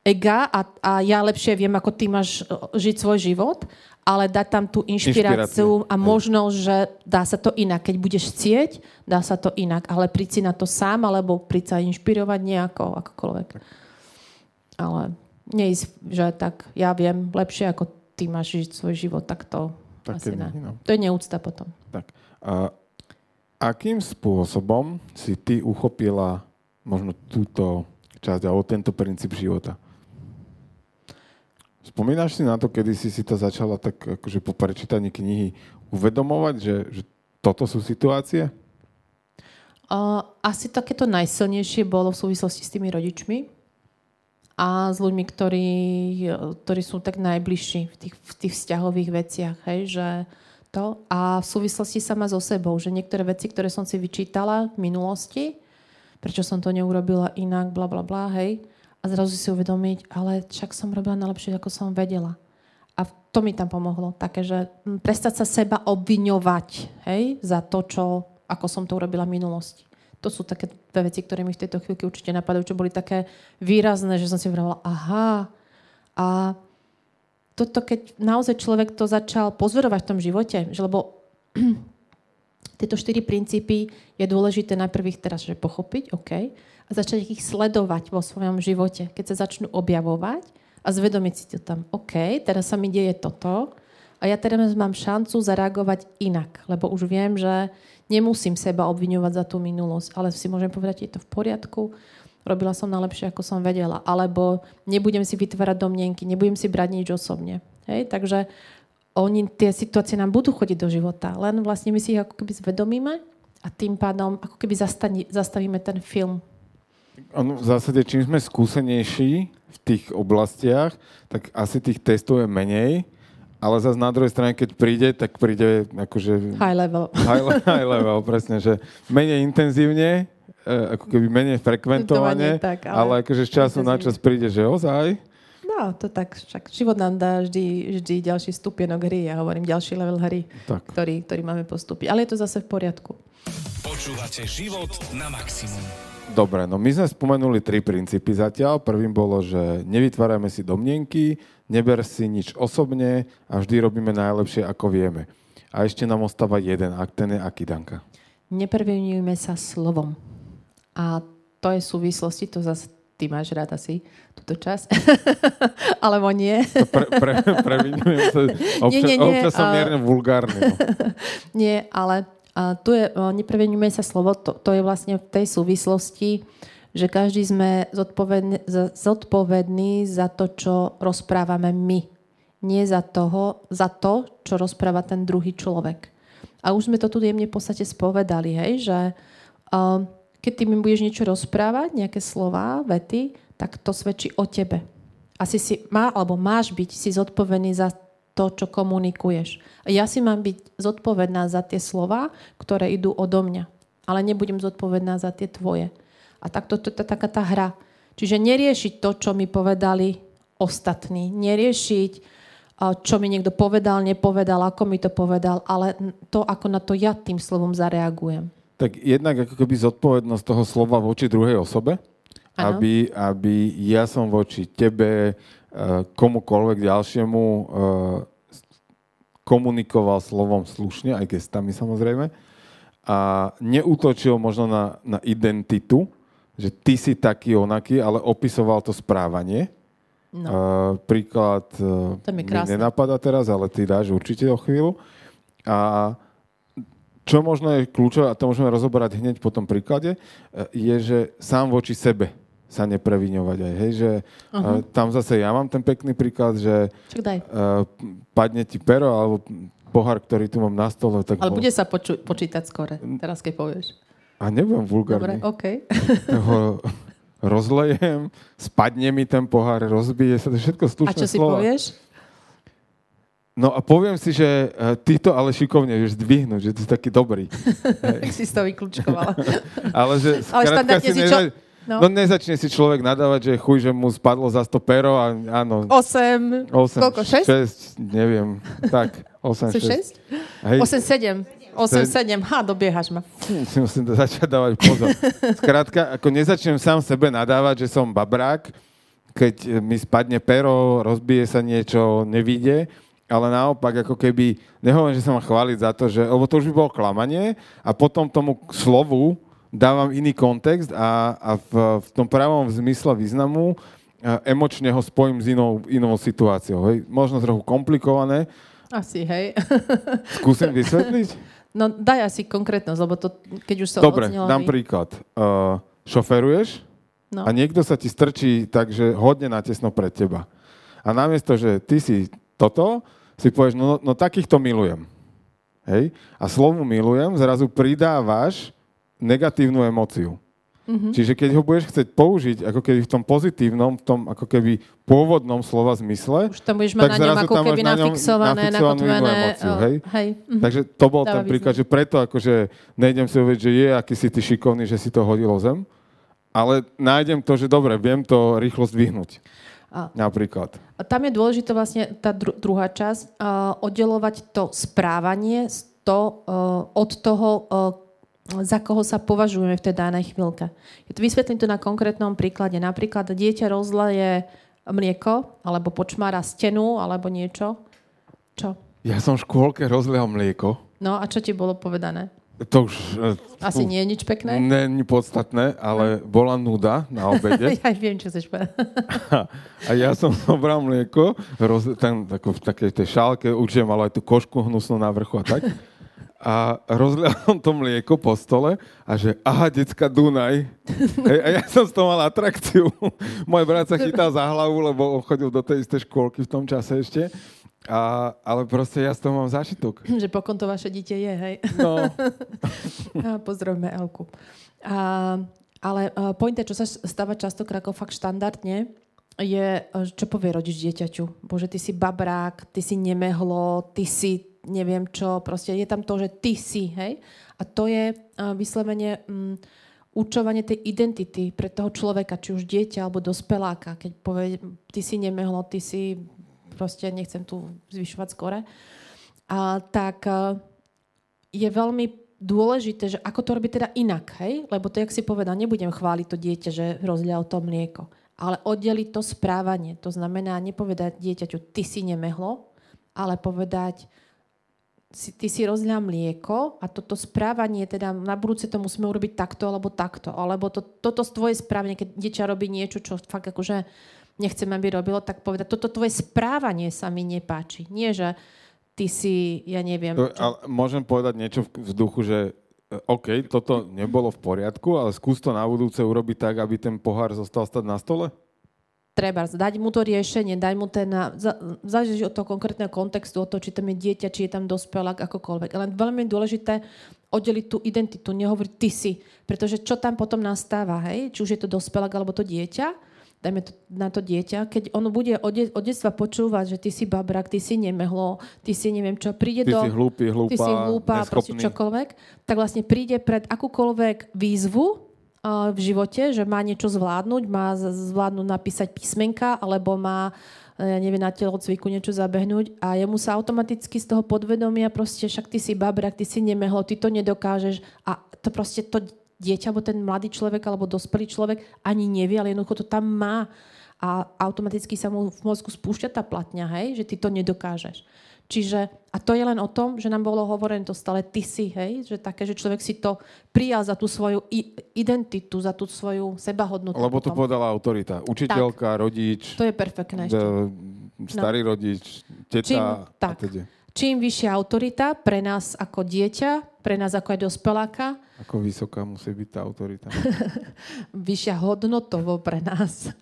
ega a, a ja lepšie viem, ako ty máš e, žiť svoj život, ale dať tam tú inšpiráciu a možnosť, že dá sa to inak. Keď budeš chcieť, dá sa to inak. Ale príď si na to sám, alebo príď sa inšpirovať nejako, akokoľvek. Ale neísť, že tak ja viem lepšie, ako ty máš žiť svoj život, tak to tak asi ne. No. To je neúcta potom. Tak. A akým spôsobom si ty uchopila možno túto časť alebo tento princíp života? Spomínaš si na to, kedy si si to začala tak akože po prečítaní knihy uvedomovať, že, že toto sú situácie? Uh, asi takéto najsilnejšie bolo v súvislosti s tými rodičmi a s ľuďmi, ktorí, ktorí sú tak najbližší v tých, v tých vzťahových veciach. Hej, že to. A v súvislosti sama so sebou, že niektoré veci, ktoré som si vyčítala v minulosti, prečo som to neurobila inak, bla bla bla, hej, a zrazu si uvedomiť, ale však som robila najlepšie, ako som vedela. A to mi tam pomohlo. Také, že prestať sa seba obviňovať hej, za to, čo, ako som to urobila v minulosti. To sú také dve veci, ktoré mi v tejto chvíľke určite napadajú, čo boli také výrazné, že som si hovorila, aha, a toto, keď naozaj človek to začal pozorovať v tom živote, že lebo tieto štyri princípy je dôležité najprv ich teraz že pochopiť, OK, a začať ich sledovať vo svojom živote, keď sa začnú objavovať a zvedomiť si to tam, OK, teraz sa mi deje toto A ja teraz mám šancu zareagovať inak, lebo už viem, že nemusím seba obviňovať za tú minulosť, ale si môžem povedať, je to v poriadku, robila som najlepšie, ako som vedela. Alebo nebudem si vytvárať domnenky, nebudem si brať nič osobne. Hej? Takže oni, tie situácie nám budú chodiť do života, len vlastne my si ich ako keby zvedomíme a tým pádom ako keby zastavi, zastavíme ten film. Ono, v zásade, čím sme skúsenejší v tých oblastiach, tak asi tých testov je menej, ale zase na druhej strane, keď príde, tak príde akože... High level. High, high level, presne, že menej intenzívne, e, ako keby menej frekventovane, tak, ale, ale akože z času na čas príde, že ozaj. No, to tak, však život nám dá vždy, vždy ďalší stupienok hry, ja hovorím ďalší level hry, ktorý, ktorý máme postúpiť. Ale je to zase v poriadku. Počúvate život na maximum. Dobre, no my sme spomenuli tri princípy zatiaľ. Prvým bolo, že nevytvárajme si domnienky, neber si nič osobne a vždy robíme najlepšie, ako vieme. A ešte nám ostáva jeden ak ten je aký, Danka? Neprevinujme sa slovom. A to je súvislosti, to zase ty máš rád asi túto čas, alebo nie. pre, pre, previnujem sa, občas, nie, nie, nie, občas som mierne vulgárny. No. nie, ale a tu je, neprevenujme sa slovo, to, to je vlastne v tej súvislosti, že každý sme zodpovedný, zodpovedný za to, čo rozprávame my. Nie za, toho, za to, čo rozpráva ten druhý človek. A už sme to tu jemne v podstate spovedali, hej, že uh, keď ty mi budeš niečo rozprávať, nejaké slova, vety, tak to svedčí o tebe. Asi si má, alebo máš byť si zodpovedný za to, čo komunikuješ. Ja si mám byť zodpovedná za tie slova, ktoré idú odo mňa. Ale nebudem zodpovedná za tie tvoje. A tak to, to, taká tá hra. Čiže neriešiť to, čo mi povedali ostatní. Neriešiť, čo mi niekto povedal, nepovedal, ako mi to povedal, ale to, ako na to ja tým slovom zareagujem. Tak jednak ako keby zodpovednosť toho slova voči druhej osobe, aby, aby ja som voči tebe, Eh, komukoľvek ďalšiemu eh, komunikoval slovom slušne, aj gestami samozrejme, a neútočil možno na, na identitu, že ty si taký onaký, ale opisoval to správanie. No. Uh, príklad uh, mi nenapadá teraz, ale ty dáš určite o chvíľu. A čo možno je kľúčové, a to môžeme rozoberať hneď po tom príklade, je, že sám voči sebe sa nepreviňovať aj, hej, že uh, tam zase ja mám ten pekný príklad, že uh, padne ti pero alebo pohár, ktorý tu mám na stole. Tak Ale bol... bude sa poču- počítať skore, teraz keď povieš. A nebudem vulgárny. Dobre, OK. Ho rozlejem, spadne mi ten pohár, rozbije sa, to všetko slušné A čo slova. si povieš? No a poviem si, že uh, ty to ale šikovne vieš zdvihnúť, že ty si taký dobrý. tak si to vyklúčkovala. ale že ale si, si čo... No. no nezačne si človek nadávať, že chuj, že mu spadlo za 100 pero a áno. 8, 8 koľko, 6? 6, neviem. Tak, 8, 6. 6? 8, 7. 8, 7, ha, dobiehaš ma. Si musím to začať dávať pozor. Skrátka, ako nezačnem sám sebe nadávať, že som babrák, keď mi spadne pero, rozbije sa niečo, nevíde, ale naopak, ako keby, nehovorím, že sa mám chváliť za to, že, lebo to už by bolo klamanie a potom tomu slovu dávam iný kontext a, a v, v tom pravom zmysle významu emočne ho spojím s inou, inou situáciou. Hej. Možno trochu komplikované. Asi, hej. Skúsim vysvetliť? No daj asi konkrétnosť, lebo to, keď už sa Dobre, odznelo, dám príklad. Uh, šoferuješ no. a niekto sa ti strčí takže hodne natesno pred teba. A namiesto, že ty si toto, si povieš, no, no takýchto milujem. Hej? A slovu milujem zrazu pridávaš negatívnu emóciu. Mm-hmm. Čiže keď ho budeš chcieť použiť ako keby v tom pozitívnom, v tom ako keby pôvodnom slova zmysle, už tam budeš mať na ňom ako keby nafixované, nakotvené. Emóciu, hej? Hej. Mm-hmm. Takže to bol Dáva ten príklad, že preto akože nejdem si uvieť, že je, aký si ty šikovný, že si to hodilo zem, ale nájdem to, že dobre, viem to rýchlo zdvihnúť. Napríklad. Tam je dôležité vlastne tá dru- druhá časť, uh, oddelovať to správanie to, uh, od toho, uh, za koho sa považujeme v tej danej chvíľke. Vysvetlím to na konkrétnom príklade. Napríklad dieťa rozleje mlieko, alebo počmára stenu, alebo niečo. Čo? Ja som v škôlke rozlial mlieko. No a čo ti bolo povedané? To už... e, Asi nie je nič pekné. Není podstatné, ale bola nuda na obede. Ja viem, čo chceš povedať. A ja som zobral mlieko, roz, ten, tako, v takej tej šálke, určite malo aj tú košku hnusnú na vrchu a tak. A rozlial som to mlieko po stole a že aha, decka Dunaj. Hej, a ja som z toho mal atrakciu. Môj brat sa chytal za hlavu, lebo on chodil do tej istej škôlky v tom čase ešte. A, ale proste ja z toho mám zážitok. že pokon to vaše dieťa je, hej. No, A pozdravíme Elku. A, ale uh, pointa, čo sa stáva častokrát ako fakt štandardne, je, uh, čo povie rodič dieťaťu. Bože, ty si babrák, ty si nemehlo, ty si neviem čo, proste je tam to, že ty si, hej? A to je uh, vyslovene um, určovanie tej identity pre toho človeka, či už dieťa alebo dospeláka. Keď povie, ty si nemehlo, ty si, proste nechcem tu zvyšovať skore, a, tak uh, je veľmi dôležité, že ako to robiť teda inak, hej? Lebo to, jak si povedal, nebudem chváliť to dieťa, že rozlial to mlieko. Ale oddeliť to správanie. To znamená nepovedať dieťaťu, ty si nemehlo, ale povedať, ty si rozlial mlieko a toto správanie, teda na budúce to musíme urobiť takto alebo takto. Alebo to, toto tvoje správanie, keď dieťa robí niečo, čo fakt akože nechcem, aby robilo, tak povedať, toto tvoje správanie sa mi nepáči. Nie, že ty si, ja neviem... to, čo. ale môžem povedať niečo v, duchu, že e, OK, toto nebolo v poriadku, ale skús to na budúce urobiť tak, aby ten pohár zostal stať na stole? treba dať mu to riešenie, dať mu ten, záleží od toho konkrétneho kontextu, od toho, či tam je dieťa, či je tam dospelák, akokoľvek. Ale veľmi dôležité oddeliť tú identitu, nehovoriť ty si. Pretože čo tam potom nastáva, hej? či už je to dospelák alebo to dieťa, dajme to na to dieťa, keď ono bude od, de- od detstva počúvať, že ty si babrak, ty si nemehlo, ty si neviem čo, príde Ty do... si hlúpy, hlúpa, ty si hlúpa, proste čokoľvek, tak vlastne príde pred akúkoľvek výzvu uh, v živote, že má niečo zvládnuť, má zvládnuť napísať písmenka, alebo má eh, ja neviem, na telocviku niečo zabehnúť a jemu sa automaticky z toho podvedomia proste, však ty si babrak, ty si nemehlo, ty to nedokážeš a to proste to dieťa, alebo ten mladý človek, alebo dospelý človek ani nevie, ale jednoducho to tam má a automaticky sa mu v mozgu spúšťa tá platňa, hej, že ty to nedokážeš. Čiže, a to je len o tom, že nám bolo hovorené to stále ty si, hej, že také, že človek si to prijal za tú svoju identitu, za tú svoju sebahodnotu. Lebo to potom. povedala autorita. Učiteľka, rodič, To je perfektné ešte. starý rodič, teta Čím, a tak. teda. Čím vyššia autorita pre nás ako dieťa, pre nás ako aj dospeláka, Ako vysoká musí byť tá autorita. vyššia hodnotovo pre nás,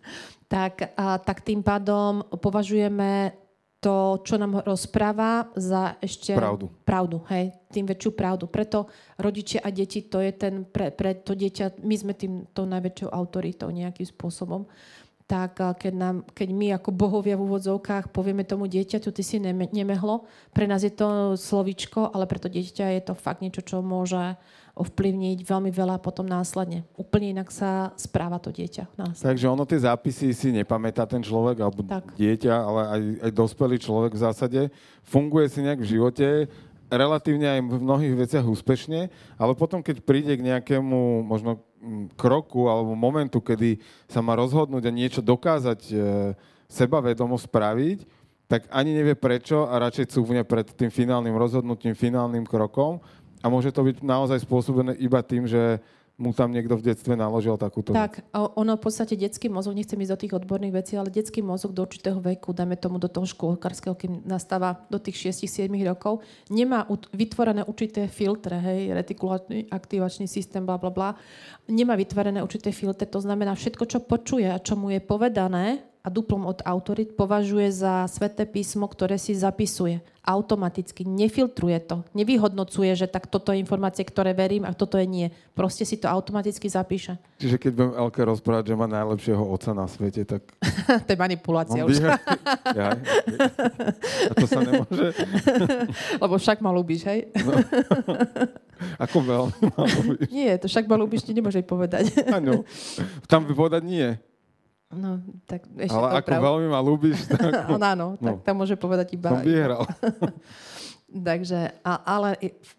tak, a, tak tým pádom považujeme to, čo nám rozpráva, za ešte... Pravdu. Pravdu, hej. Tým väčšiu pravdu. Preto rodičia a deti, to je ten, pre, pre to dieťa, my sme tým tou najväčšou autoritou nejakým spôsobom. Tak keď, nám, keď my ako bohovia v úvodzovkách povieme tomu dieťaťu, ty si neme, nemehlo, pre nás je to slovičko, ale pre to dieťa je to fakt niečo, čo môže ovplyvniť veľmi veľa potom následne. Úplne inak sa správa to dieťa. následne. Takže ono tie zápisy si nepamätá ten človek, alebo Tak. dieťa, ale aj, aj dospelý človek v zásade. Funguje si nejak v živote, relatívne aj v mnohých veciach úspešne, ale potom, keď príde k nejakému možno mm, kroku alebo momentu, kedy sa má rozhodnúť a niečo dokázať e, sebavedomo spraviť, tak ani nevie prečo a radšej cúvne pred tým finálnym rozhodnutím, finálnym krokom. A môže to byť naozaj spôsobené iba tým, že mu tam niekto v detstve naložil takúto vec. Tak, o- ono v podstate detský mozog, nechcem ísť do tých odborných vecí, ale detský mozog do určitého veku, dajme tomu do toho škôlkarského, kým nastáva do tých 6-7 rokov, nemá vytvorené určité filtre, hej, retikulačný aktivačný systém, bla, bla, bla. Nemá vytvorené určité filtre, to znamená všetko, čo počuje a čo mu je povedané a duplom od autorit považuje za sveté písmo, ktoré si zapisuje. Automaticky. Nefiltruje to. Nevyhodnocuje, že tak toto je informácie, ktoré verím a toto je nie. Proste si to automaticky zapíše. Čiže keď budem Elke rozprávať, že má najlepšieho otca na svete, tak to je manipulácia on už. Ja, a to sa nemôže. Lebo však ma ľúbiš, hej? Ako veľmi má ľúbiť. Nie, to však ma ľúbiš, ti nemôžeš povedať. Áno. Tam by povedať nie. No, tak ešte Ale ako prav. veľmi ma ľúbiš, tak On áno, tak No. tam môže povedať iba... som vyhral. Takže, a, ale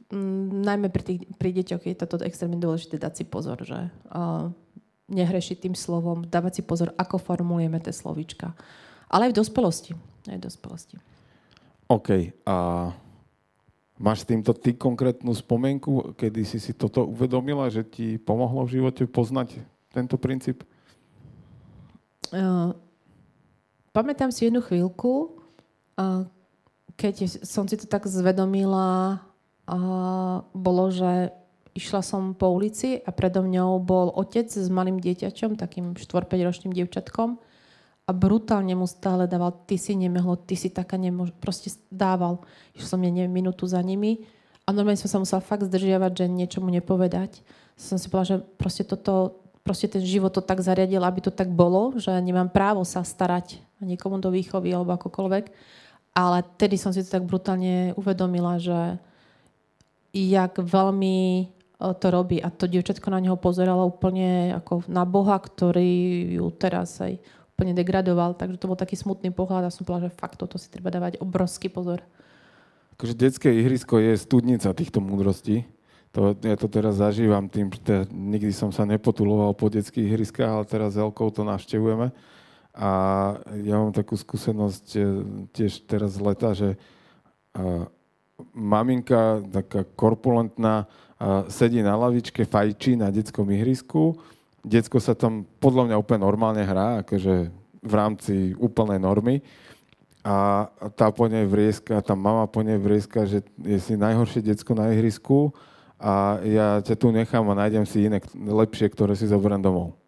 m, najmä pri, tých, pri deťoch je toto extrémne dôležité dať si pozor, že uh, nehrešiť tým slovom, dávať si pozor, ako formulujeme tie slovíčka. Ale aj v dospelosti. Aj v dospelosti. OK. A Máš s týmto ty konkrétnu spomienku, kedy si si toto uvedomila, že ti pomohlo v živote poznať tento princíp? Uh, pamätám si jednu chvíľku, uh, keď som si to tak zvedomila, uh, bolo, že išla som po ulici a predo mňou bol otec s malým dieťačom, takým 4-5 ročným dievčatkom a brutálne mu stále dával, ty si nemehlo, ty si taká nemož... Proste dával. Išla som, neviem, minútu za nimi a normálne som sa musela fakt zdržiavať, že niečo mu nepovedať. Som si povedala, že proste toto, proste ten život to tak zariadil, aby to tak bolo, že nemám právo sa starať niekomu do výchovy alebo akokoľvek. Ale tedy som si to tak brutálne uvedomila, že jak veľmi e, to robí. A to dievčatko na neho pozeralo úplne ako na Boha, ktorý ju teraz aj úplne degradoval, takže to bol taký smutný pohľad a som povedala, že fakt toto si treba dávať obrovský pozor. Akože detské ihrisko je studnica týchto múdrostí. To, ja to teraz zažívam tým, že nikdy som sa nepotuloval po detských ihriskách, ale teraz Elkou to navštevujeme. A ja mám takú skúsenosť e, tiež teraz z leta, že a, maminka, taká korpulentná, a, sedí na lavičke, fajčí na detskom ihrisku Decko sa tam podľa mňa úplne normálne hrá, akože v rámci úplnej normy. A tá po nej vrieska, tá mama po nej vrieska, že je si najhoršie decko na ihrisku a ja ťa tu nechám a nájdem si iné lepšie, ktoré si zoberiem domov.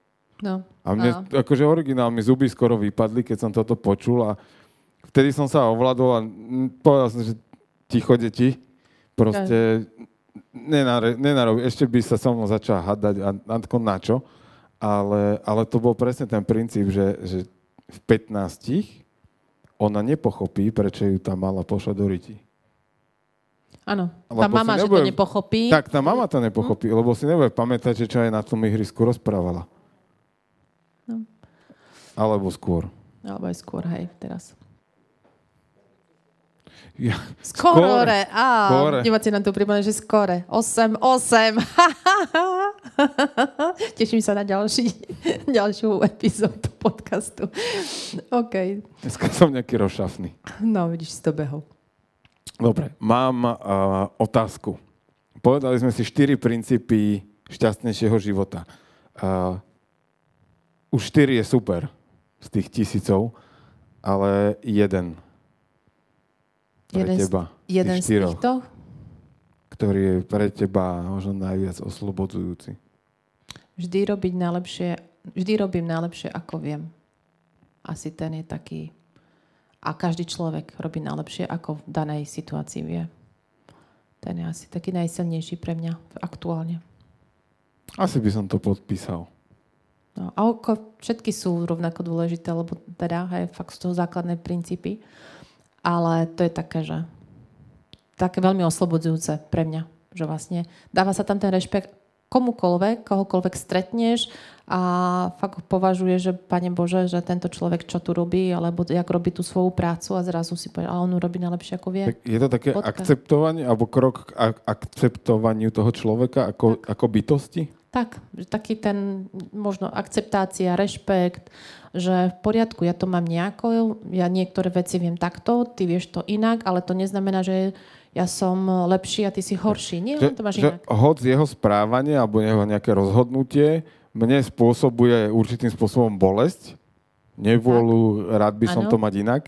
No. A mne, no. akože originál, mi zuby skoro vypadli, keď som toto počul a vtedy som sa ovládol a povedal som, že ticho, deti, proste nenarob, ešte by sa so mnou začal hadať a, a na čo ale, ale to bol presne ten princíp, že, že v 15 ona nepochopí, prečo ju tá mala pošla do ryti. Áno, tá mama, nebude, že to nepochopí. Tak, tá mama to nepochopí, hm? lebo si nebude pamätať, že čo aj na tom ihrisku rozprávala. No. Alebo skôr. Alebo aj skôr, hej, teraz. Ja, skore. Á, skore. diváci nám tu pripomínajú, že skore. 8, 8. Teším sa na ďalší, ďalšiu epizódu podcastu. OK. Dneska som nejaký rozšafný. No, vidíš, si to behol. Dobre, mám uh, otázku. Povedali sme si štyri princípy šťastnejšieho života. Uh, už štyri je super z tých tisícov, ale jeden pre jeden teba. Z, jeden z, z týchto? Ktorý je pre teba možno najviac oslobodzujúci. Vždy robiť najlepšie, vždy robím najlepšie, ako viem. Asi ten je taký... A každý človek robí najlepšie, ako v danej situácii vie. Ten je asi taký najsilnejší pre mňa aktuálne. Asi by som to podpísal. No, a ako všetky sú rovnako dôležité, lebo teda aj fakt sú to základné princípy ale to je také, že také veľmi oslobodzujúce pre mňa, že vlastne dáva sa tam ten rešpekt komukoľvek, kohokoľvek stretneš a fakt považuje, že Pane Bože, že tento človek čo tu robí, alebo jak robí tú svoju prácu a zrazu si povie, a on robí najlepšie ako vie. Tak je to také Bodka. akceptovanie, alebo krok k akceptovaniu toho človeka ako, ako bytosti? Tak, taký ten možno akceptácia, rešpekt, že v poriadku, ja to mám nejako, ja niektoré veci viem takto, ty vieš to inak, ale to neznamená, že ja som lepší a ty si horší. Nie, že, to máš inak. Hoď jeho správanie alebo jeho nejaké rozhodnutie mne spôsobuje určitým spôsobom bolesť, nevôľu, rád by som ano. to mať inak,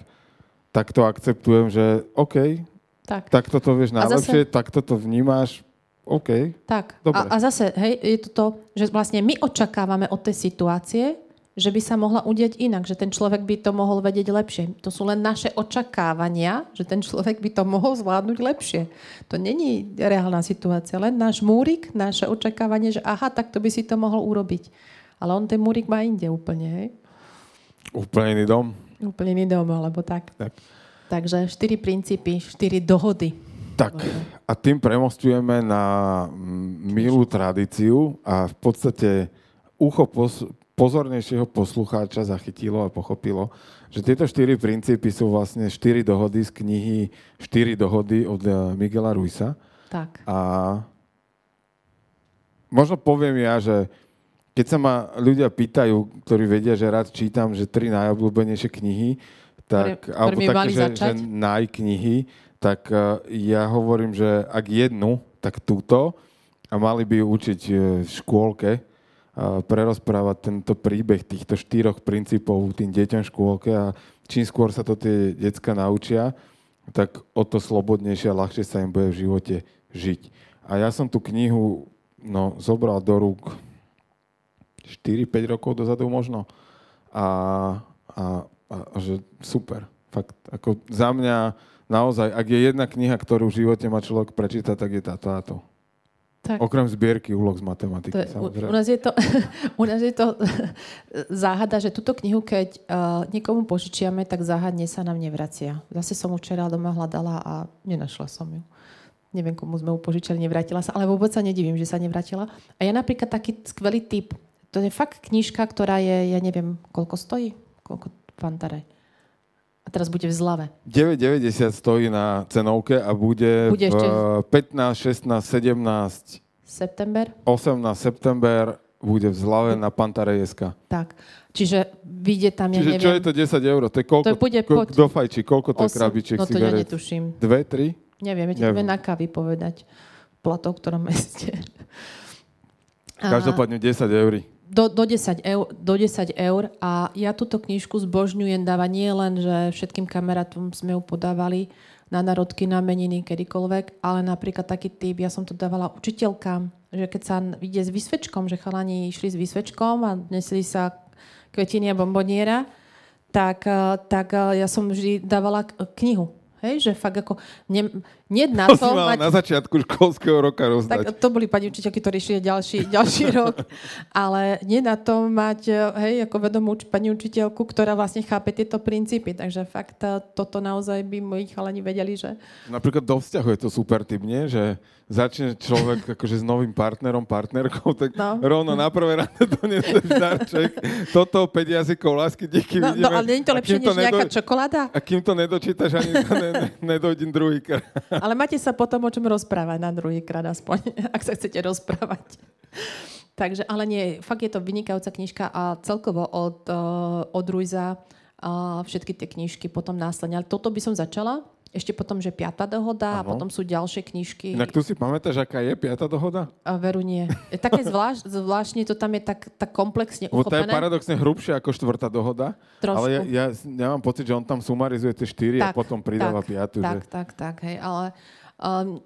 tak to akceptujem, že OK, tak. takto to vieš najlepšie, zase... takto to vnímáš, OK. Tak. A, a zase, hej, je to to, že vlastne my očakávame od tej situácie, že by sa mohla udiať inak, že ten človek by to mohol vedieť lepšie. To sú len naše očakávania, že ten človek by to mohol zvládnuť lepšie. To není reálna situácia, len náš múrik, naše očakávanie, že aha, tak to by si to mohol urobiť. Ale on ten múrik má inde úplne, hej? Úplne iný dom. Úplne iný dom, alebo tak. tak. Takže štyri princípy, štyri dohody. Tak a tým premostujeme na milú tradíciu a v podstate ucho pos- pozornejšieho poslucháča zachytilo a pochopilo, že tieto štyri princípy sú vlastne štyri dohody z knihy Štyri dohody od eh, Miguela Ruisa. Tak. A možno poviem ja, že keď sa ma ľudia pýtajú, ktorí vedia, že rád čítam, že tri najobľúbenejšie knihy, tak, ktoré, alebo také, že, že najknihy, tak uh, ja hovorím, že ak jednu, tak túto a mali by ju učiť uh, v škôlke, prerozprávať tento príbeh týchto štyroch princípov tým deťom škôlke a čím skôr sa to tie decka naučia, tak o to slobodnejšie a ľahšie sa im bude v živote žiť. A ja som tú knihu no, zobral do rúk 4-5 rokov dozadu možno. A, a, a, a že super. Fakt, ako za mňa naozaj, ak je jedna kniha, ktorú v živote má človek prečítať, tak je tá, táto. Tak. Okrem zbierky úloh z matematiky, to je, samozrejme. U, u, nás je to, u nás je to záhada, že túto knihu, keď uh, niekomu požičiame, tak záhadne sa nám nevracia. Zase som včera doma hľadala a nenašla som ju. Neviem, komu sme ju požičali, nevrátila sa, ale vôbec sa nedivím, že sa nevrátila. A ja napríklad taký skvelý typ. To je fakt knižka, ktorá je, ja neviem, koľko stojí? Koľko pantare? A teraz bude v zlave. 9,90 stojí na cenovke a bude, bude v ešte... 15, 16, 17... September? 18 september bude v zlave na Pantare.sk. Tak, čiže vyjde tam, čiže ja neviem... čo je to 10 eur? To je koľko? To bude ko, Kto fajčí? Koľko to je krabičiek No to cigaret? ja netuším. Dve, tri? Neviem, ja ti neviem na kávy povedať. Platov, v ktorom meste. Každopádne 10 eur do, do, 10 eur, do 10 eur a ja túto knižku zbožňujem dávať nie len, že všetkým kamarátom sme ju podávali na narodky, na meniny, kedykoľvek, ale napríklad taký typ, ja som to dávala učiteľkám, že keď sa ide s vysvečkom, že chalani išli s vysvečkom a nesli sa kvetiny a bomboniera, tak, eh, tak eh, ja som vždy dávala knihu Hej, že fakt ako... Ne, nie na to, to mať... na začiatku školského roka rozdať. Tak to boli pani učiteľky, ktorí šli ďalší, ďalší rok. Ale nie na to mať, hej, ako vedomú pani učiteľku, ktorá vlastne chápe tieto princípy. Takže fakt eh, toto naozaj by moji chalani vedeli, že... Napríklad do vzťahu je to super typ, nie? Že začne človek akože s novým partnerom, partnerkou, tak no. rovno na prvé ráno doneseš darček. Toto 5 jazykov lásky, díky no, vidíme. No, ale nie je to lepšie než nedo... nejaká čokoláda? A kým to nedočítaš, ani to ne, ne, nedojdem druhýkrát. Ale máte sa potom o čom rozprávať na druhýkrát aspoň, ak sa chcete rozprávať. Takže, ale nie, fakt je to vynikajúca knižka a celkovo od, uh, od Ruiza uh, všetky tie knižky potom následne. Ale toto by som začala, ešte potom, že piata dohoda ano. a potom sú ďalšie knižky. Inak tu si pamätáš, aká je piata dohoda? A veru nie. Také zvlášť, zvláštne, to tam je tak, tak komplexne uchopené. To je paradoxne hrubšie ako štvrtá dohoda. Trošku. Ale ja, ja, ja mám pocit, že on tam sumarizuje tie štyri tak, a potom pridáva tak, piatu. Tak, že... tak, tak, hej. Ale um,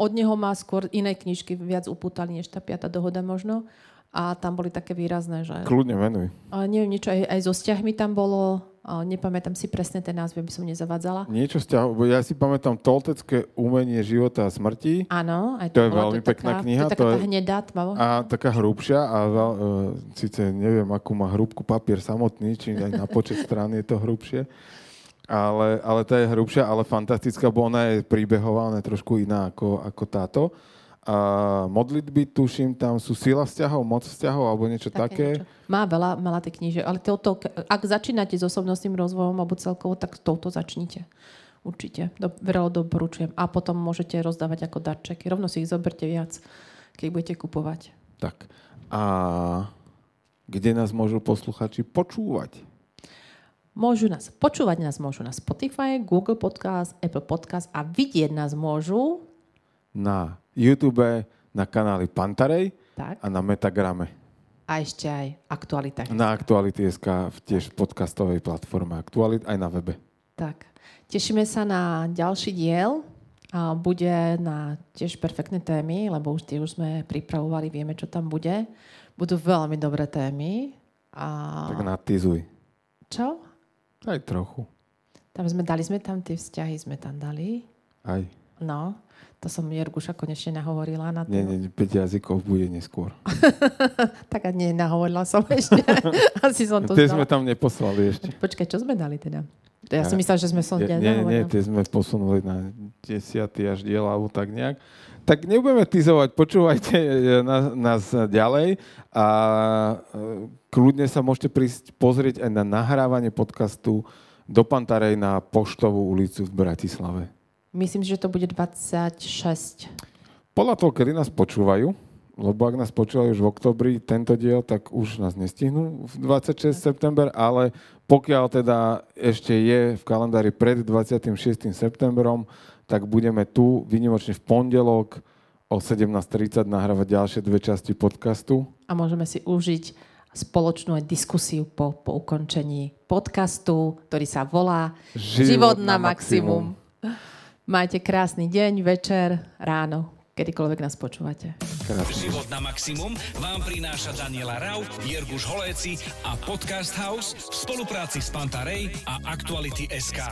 od neho má skôr iné knižky viac upútali, než tá piata dohoda možno a tam boli také výrazné, že... Kľudne venuj. A neviem, niečo aj, aj so vzťahmi tam bolo, nepamätám si presne ten názvy, aby som nezavádzala. Niečo vzťahov, ja si pamätám Toltecké umenie života a smrti. Áno, aj to, to je veľmi to pekná taká, kniha. To je taká tá hnedá, tmavo. A taká hrubšia a veľ, uh, síce neviem, akú má hrúbku papier samotný, či aj na počet strán je to hrubšie. Ale, ale tá je hrubšia, ale fantastická, bo ona je príbehová, ona je trošku iná ako, ako táto a modlitby, tuším, tam sú sila vzťahov, moc vzťahov alebo niečo také. také. Niečo. Má veľa, veľa tých knížek, ale toto, ak začínate s osobnostným rozvojom alebo celkovo, tak touto začnite. Určite. Do, veľa doporučujem. A potom môžete rozdávať ako darčeky. Rovno si ich zoberte viac, keď budete kupovať. Tak. A kde nás môžu posluchači počúvať? Môžu nás počúvať, nás môžu na Spotify, Google Podcast, Apple Podcast a vidieť nás môžu na YouTube, na kanáli Pantarej tak. a na Metagrame. A ešte aj Aktualita. Na Aktuality.sk, tiež v podcastovej platforme Aktualit, aj na webe. Tak. Tešíme sa na ďalší diel. A bude na tiež perfektné témy, lebo už tie už sme pripravovali, vieme, čo tam bude. Budú veľmi dobré témy. A... Tak natizuj. Čo? Aj trochu. Tam sme dali sme tam tie vzťahy, sme tam dali. Aj. No. To som Jerguša konečne nahovorila na to. Nie, nie, 5 jazykov bude neskôr. tak a nie, nahovorila som ešte. Asi som to Tie sme tam neposlali ešte. Počkaj, čo sme dali teda? Ja som myslela, že sme som Nie, nie, nie, tie sme posunuli na 10. až diel, alebo tak nejak. Tak nebudeme tizovať, počúvajte nás, nás ďalej a e, kľudne sa môžete prísť pozrieť aj na nahrávanie podcastu do Pantarej na Poštovú ulicu v Bratislave. Myslím, že to bude 26. Podľa toho, kedy nás počúvajú, lebo ak nás počúvajú už v oktobri tento diel, tak už nás nestihnú v 26. september, ale pokiaľ teda ešte je v kalendári pred 26. septembrom, tak budeme tu vynimočne v pondelok o 17.30 nahrávať ďalšie dve časti podcastu. A môžeme si užiť spoločnú diskusiu po, po ukončení podcastu, ktorý sa volá Život Život na maximum. Majte krásny deň, večer, ráno, kedykoľvek nás počúvate. Krásne. Život na maximum vám prináša Daniela Rau, Jirguš Holéci a Podcast House v spolupráci s Pantarej a Aktuality SK.